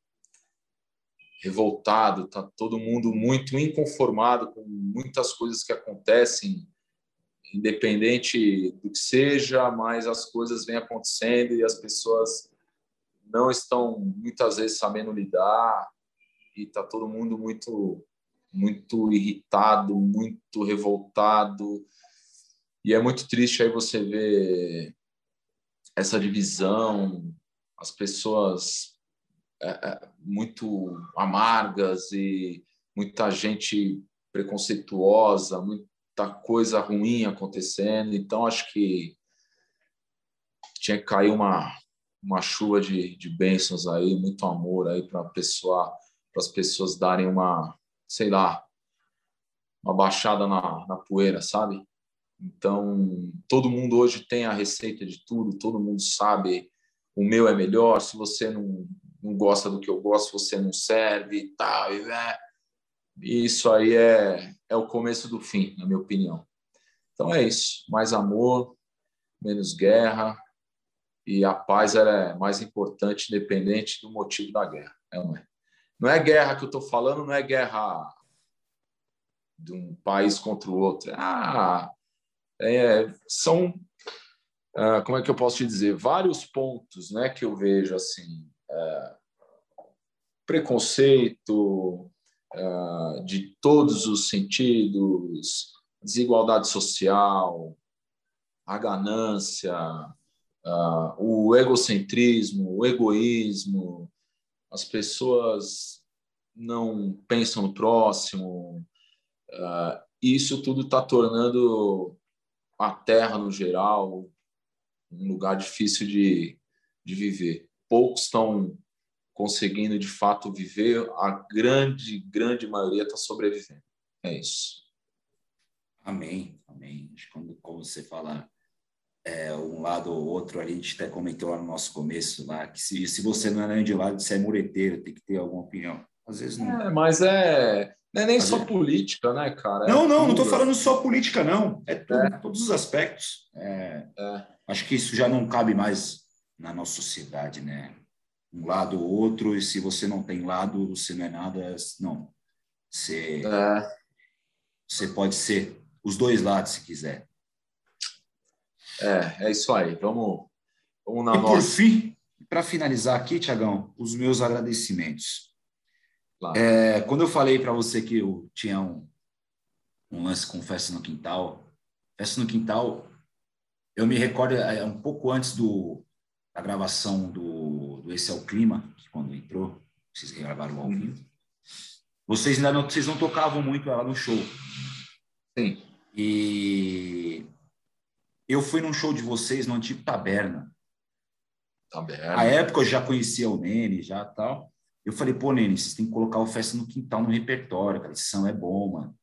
revoltado, tá todo mundo muito inconformado com muitas coisas que acontecem, independente do que seja, mas as coisas vêm acontecendo e as pessoas não estão muitas vezes sabendo lidar e tá todo mundo muito muito irritado, muito revoltado. E é muito triste aí você ver essa divisão, as pessoas é, é, muito amargas e muita gente preconceituosa, muita coisa ruim acontecendo. Então, acho que tinha que cair uma, uma chuva de, de bênçãos aí, muito amor aí para pessoa, as pessoas darem uma, sei lá, uma baixada na, na poeira, sabe? Então, todo mundo hoje tem a receita de tudo, todo mundo sabe o meu é melhor, se você não, não gosta do que eu gosto, você não serve e tal. É, isso aí é, é o começo do fim, na minha opinião. Então é isso, mais amor, menos guerra, e a paz é mais importante, independente do motivo da guerra. Não é, não é guerra que eu estou falando, não é guerra de um país contra o outro. Ah, é, são, ah, como é que eu posso te dizer, vários pontos né, que eu vejo assim, é, preconceito é, de todos os sentidos, desigualdade social, a ganância, é, o egocentrismo, o egoísmo, as pessoas não pensam no próximo, isso tudo está tornando a Terra no geral um lugar difícil de, de viver. Poucos estão conseguindo de fato viver, a grande, grande maioria está sobrevivendo. É isso. Amém, amém. Quando, como você fala é, um lado ou outro, a gente até comentou lá no nosso começo, lá, que se, se você não é de lado, você é mureteiro, tem que ter alguma opinião. Às vezes não. É, mas é, não é nem só política, né, cara? É não, não, tudo. não estou falando só política, não. É, tudo, é. todos os aspectos. É, é. Acho que isso já não cabe mais na nossa sociedade, né? Um lado ou outro, e se você não tem lado, você não é nada. Não. Você, é. você pode ser os dois lados, se quiser. É, é isso aí. Vamos, vamos na e nossa. por fim, para finalizar aqui, Tiagão, os meus agradecimentos. Claro. É, quando eu falei para você que eu tinha um, um, lance com Festa no Quintal, Festa no Quintal, eu me recordo é, um pouco antes do, da gravação do, do Esse é o Clima, que quando entrou, vocês gravaram ao vivo, vocês ainda não, vocês não tocavam muito ela no show. Sim. E eu fui num show de vocês no antigo Taberna. Taberna. Na época eu já conhecia o Nene, já tal. Eu falei, pô, Nene, vocês têm que colocar o Festa no Quintal no repertório, cara, esse som é bom, mano.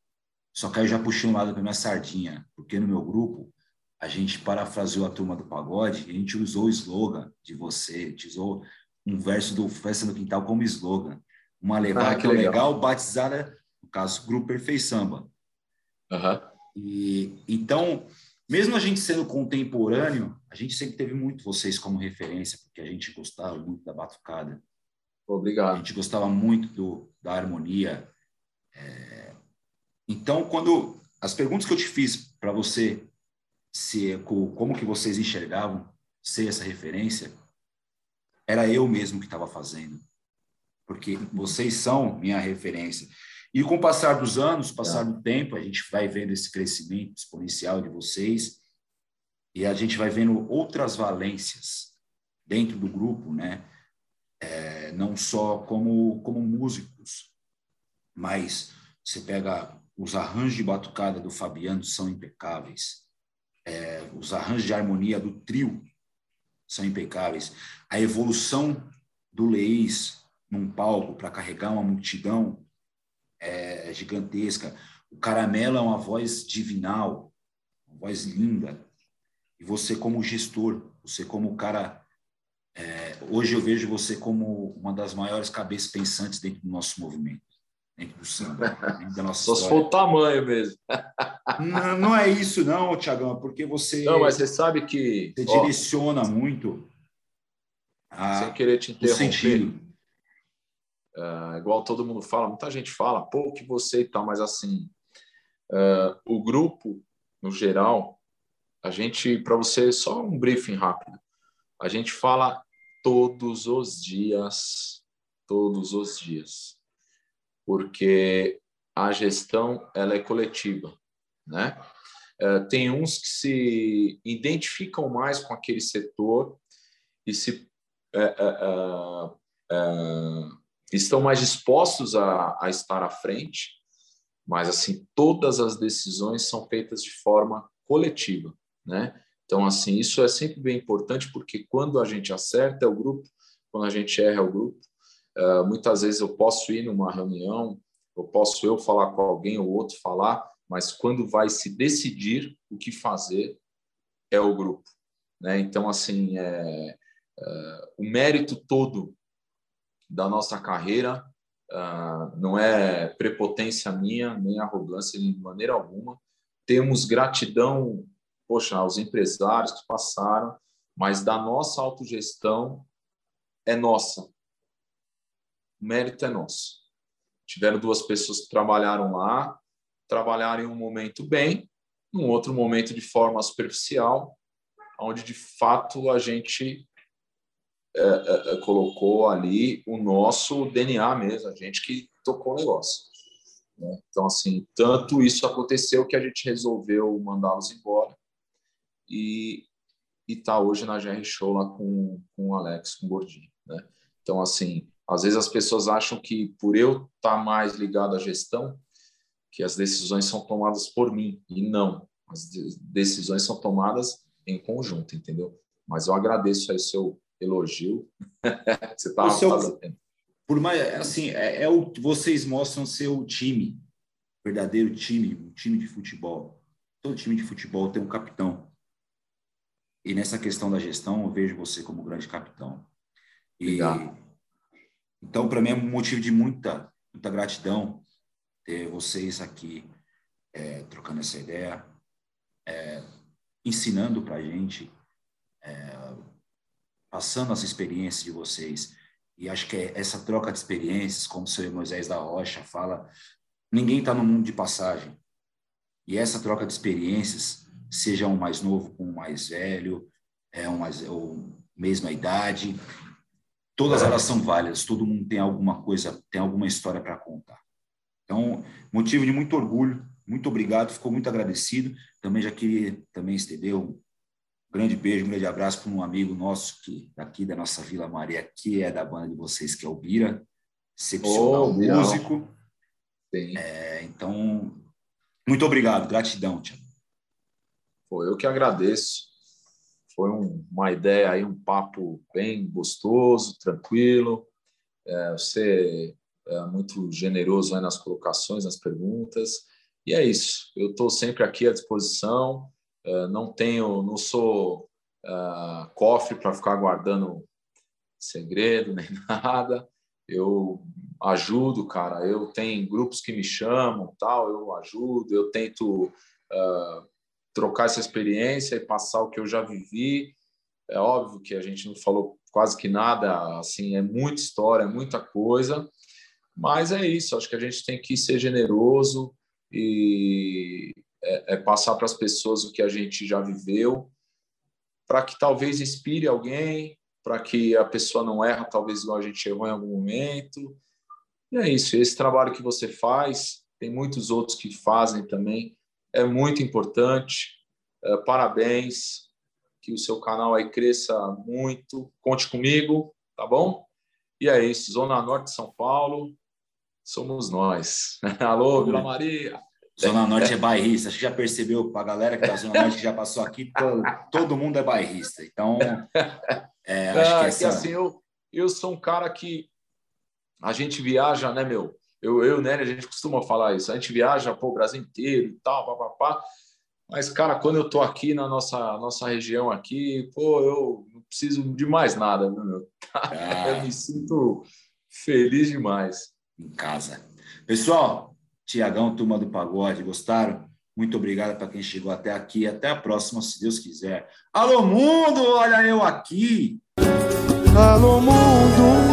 Só que aí eu já puxei um lado para minha sardinha, porque no meu grupo a gente parafraseou a turma do pagode e a gente usou o slogan de você, a gente usou um verso do Festa no Quintal como slogan. Uma levada ah, legal. legal, batizada, no caso, Grupo Perfeito Samba. Uhum. E, então, mesmo a gente sendo contemporâneo, a gente sempre teve muito vocês como referência, porque a gente gostava muito da batucada. Obrigado. A gente gostava muito do, da harmonia. É... Então, quando as perguntas que eu te fiz para você, se como que vocês enxergavam ser essa referência, era eu mesmo que estava fazendo, porque vocês são minha referência. E com o passar dos anos, passar do tempo, a gente vai vendo esse crescimento exponencial de vocês e a gente vai vendo outras valências dentro do grupo, né? É, não só como, como músicos, mas você pega os arranjos de batucada do Fabiano são impecáveis, é, os arranjos de harmonia do trio são impecáveis, a evolução do Leís num palco para carregar uma multidão é gigantesca. O Caramelo é uma voz divinal, uma voz linda. E você como gestor, você como cara é, hoje eu vejo você como uma das maiores cabeças pensantes dentro do nosso movimento, dentro do samba, dentro da nossa Só se for o tamanho mesmo. não, não, é isso, não, Tiagão, porque você. Não, mas você sabe que. Você ó, direciona muito. A, sem querer te interromper. O sentido. Uh, igual todo mundo fala, muita gente fala, pô, que você e tal, mas assim, uh, o grupo, no geral, a gente, para você, só um briefing rápido, a gente fala todos os dias, todos os dias, porque a gestão ela é coletiva, né? Uh, tem uns que se identificam mais com aquele setor e se uh, uh, estão mais dispostos a, a estar à frente, mas assim todas as decisões são feitas de forma coletiva, né? Então assim isso é sempre bem importante porque quando a gente acerta é o grupo, quando a gente erra é o grupo. Uh, muitas vezes eu posso ir numa reunião, eu posso eu falar com alguém ou outro falar, mas quando vai se decidir o que fazer é o grupo, né? Então assim é, é o mérito todo da nossa carreira. Uh, não é prepotência minha, nem arrogância de maneira alguma. Temos gratidão, poxa, aos empresários que passaram, mas da nossa autogestão é nossa. O mérito é nosso. Tiveram duas pessoas que trabalharam lá, trabalharam em um momento bem, num outro momento de forma superficial, onde de fato a gente é, é, é, colocou ali o nosso DNA mesmo, a gente que tocou o negócio. Né? Então, assim, tanto isso aconteceu que a gente resolveu mandá-los embora e está hoje na GR Show lá com, com o Alex, com o Gordinho. Né? Então, assim, às vezes as pessoas acham que por eu estar tá mais ligado à gestão, que as decisões são tomadas por mim, e não. As decisões são tomadas em conjunto, entendeu? Mas eu agradeço aí seu elogio. Você estava fazendo. Por mais, assim, é, é, o vocês mostram ser o time, verdadeiro time, um time de futebol. Todo time de futebol tem um capitão. E nessa questão da gestão, eu vejo você como grande capitão. E, então, para mim, é um motivo de muita, muita gratidão ter vocês aqui é, trocando essa ideia, é, ensinando para a gente é, passando as experiências de vocês. E acho que é essa troca de experiências, como o seu Moisés da Rocha fala, ninguém está no mundo de passagem. E essa troca de experiências, seja um mais novo com um mais velho, é um mais, ou mesma idade, todas elas são válidas, todo mundo tem alguma coisa, tem alguma história para contar. Então, motivo de muito orgulho, muito obrigado, ficou muito agradecido. Também já queria também estender um grande beijo, um grande abraço para um amigo nosso que daqui da nossa Vila Maria, que é da banda de vocês, que é o Bira, excepcional oh, músico. É, então, muito obrigado, gratidão, Tiago. Foi eu que agradeço. Foi um, uma ideia aí, um papo bem gostoso, tranquilo. É, você é muito generoso nas colocações, nas perguntas. E é isso. Eu estou sempre aqui à disposição. Uh, não tenho, não sou uh, cofre para ficar guardando segredo nem nada. Eu ajudo, cara. Eu tenho grupos que me chamam, tal. Eu ajudo. Eu tento uh, trocar essa experiência e passar o que eu já vivi. É óbvio que a gente não falou quase que nada. Assim, é muita história, é muita coisa. Mas é isso. Acho que a gente tem que ser generoso e é, é passar para as pessoas o que a gente já viveu, para que talvez inspire alguém, para que a pessoa não erra, talvez igual a gente errou em algum momento. E é isso. Esse trabalho que você faz, tem muitos outros que fazem também, é muito importante. É, parabéns, que o seu canal aí cresça muito. Conte comigo, tá bom? E é isso. Zona Norte de São Paulo, somos nós. Alô, Vila Maria. Zona Norte é bairrista. Acho que já percebeu para a galera que da Zona Norte que já passou aqui, todo mundo é bairrista. Então, é, acho é, que essa... assim, eu, eu sou um cara que a gente viaja, né, meu? Eu, eu, né, a gente costuma falar isso. A gente viaja para o Brasil inteiro e tal, papapá. Mas, cara, quando eu tô aqui na nossa, nossa região aqui, pô, eu não preciso de mais nada, meu? Ah. Eu me sinto feliz demais. Em casa. Pessoal, Tiagão, turma do pagode, gostaram? Muito obrigado para quem chegou até aqui. Até a próxima, se Deus quiser. Alô, mundo! Olha eu aqui! Alô, mundo!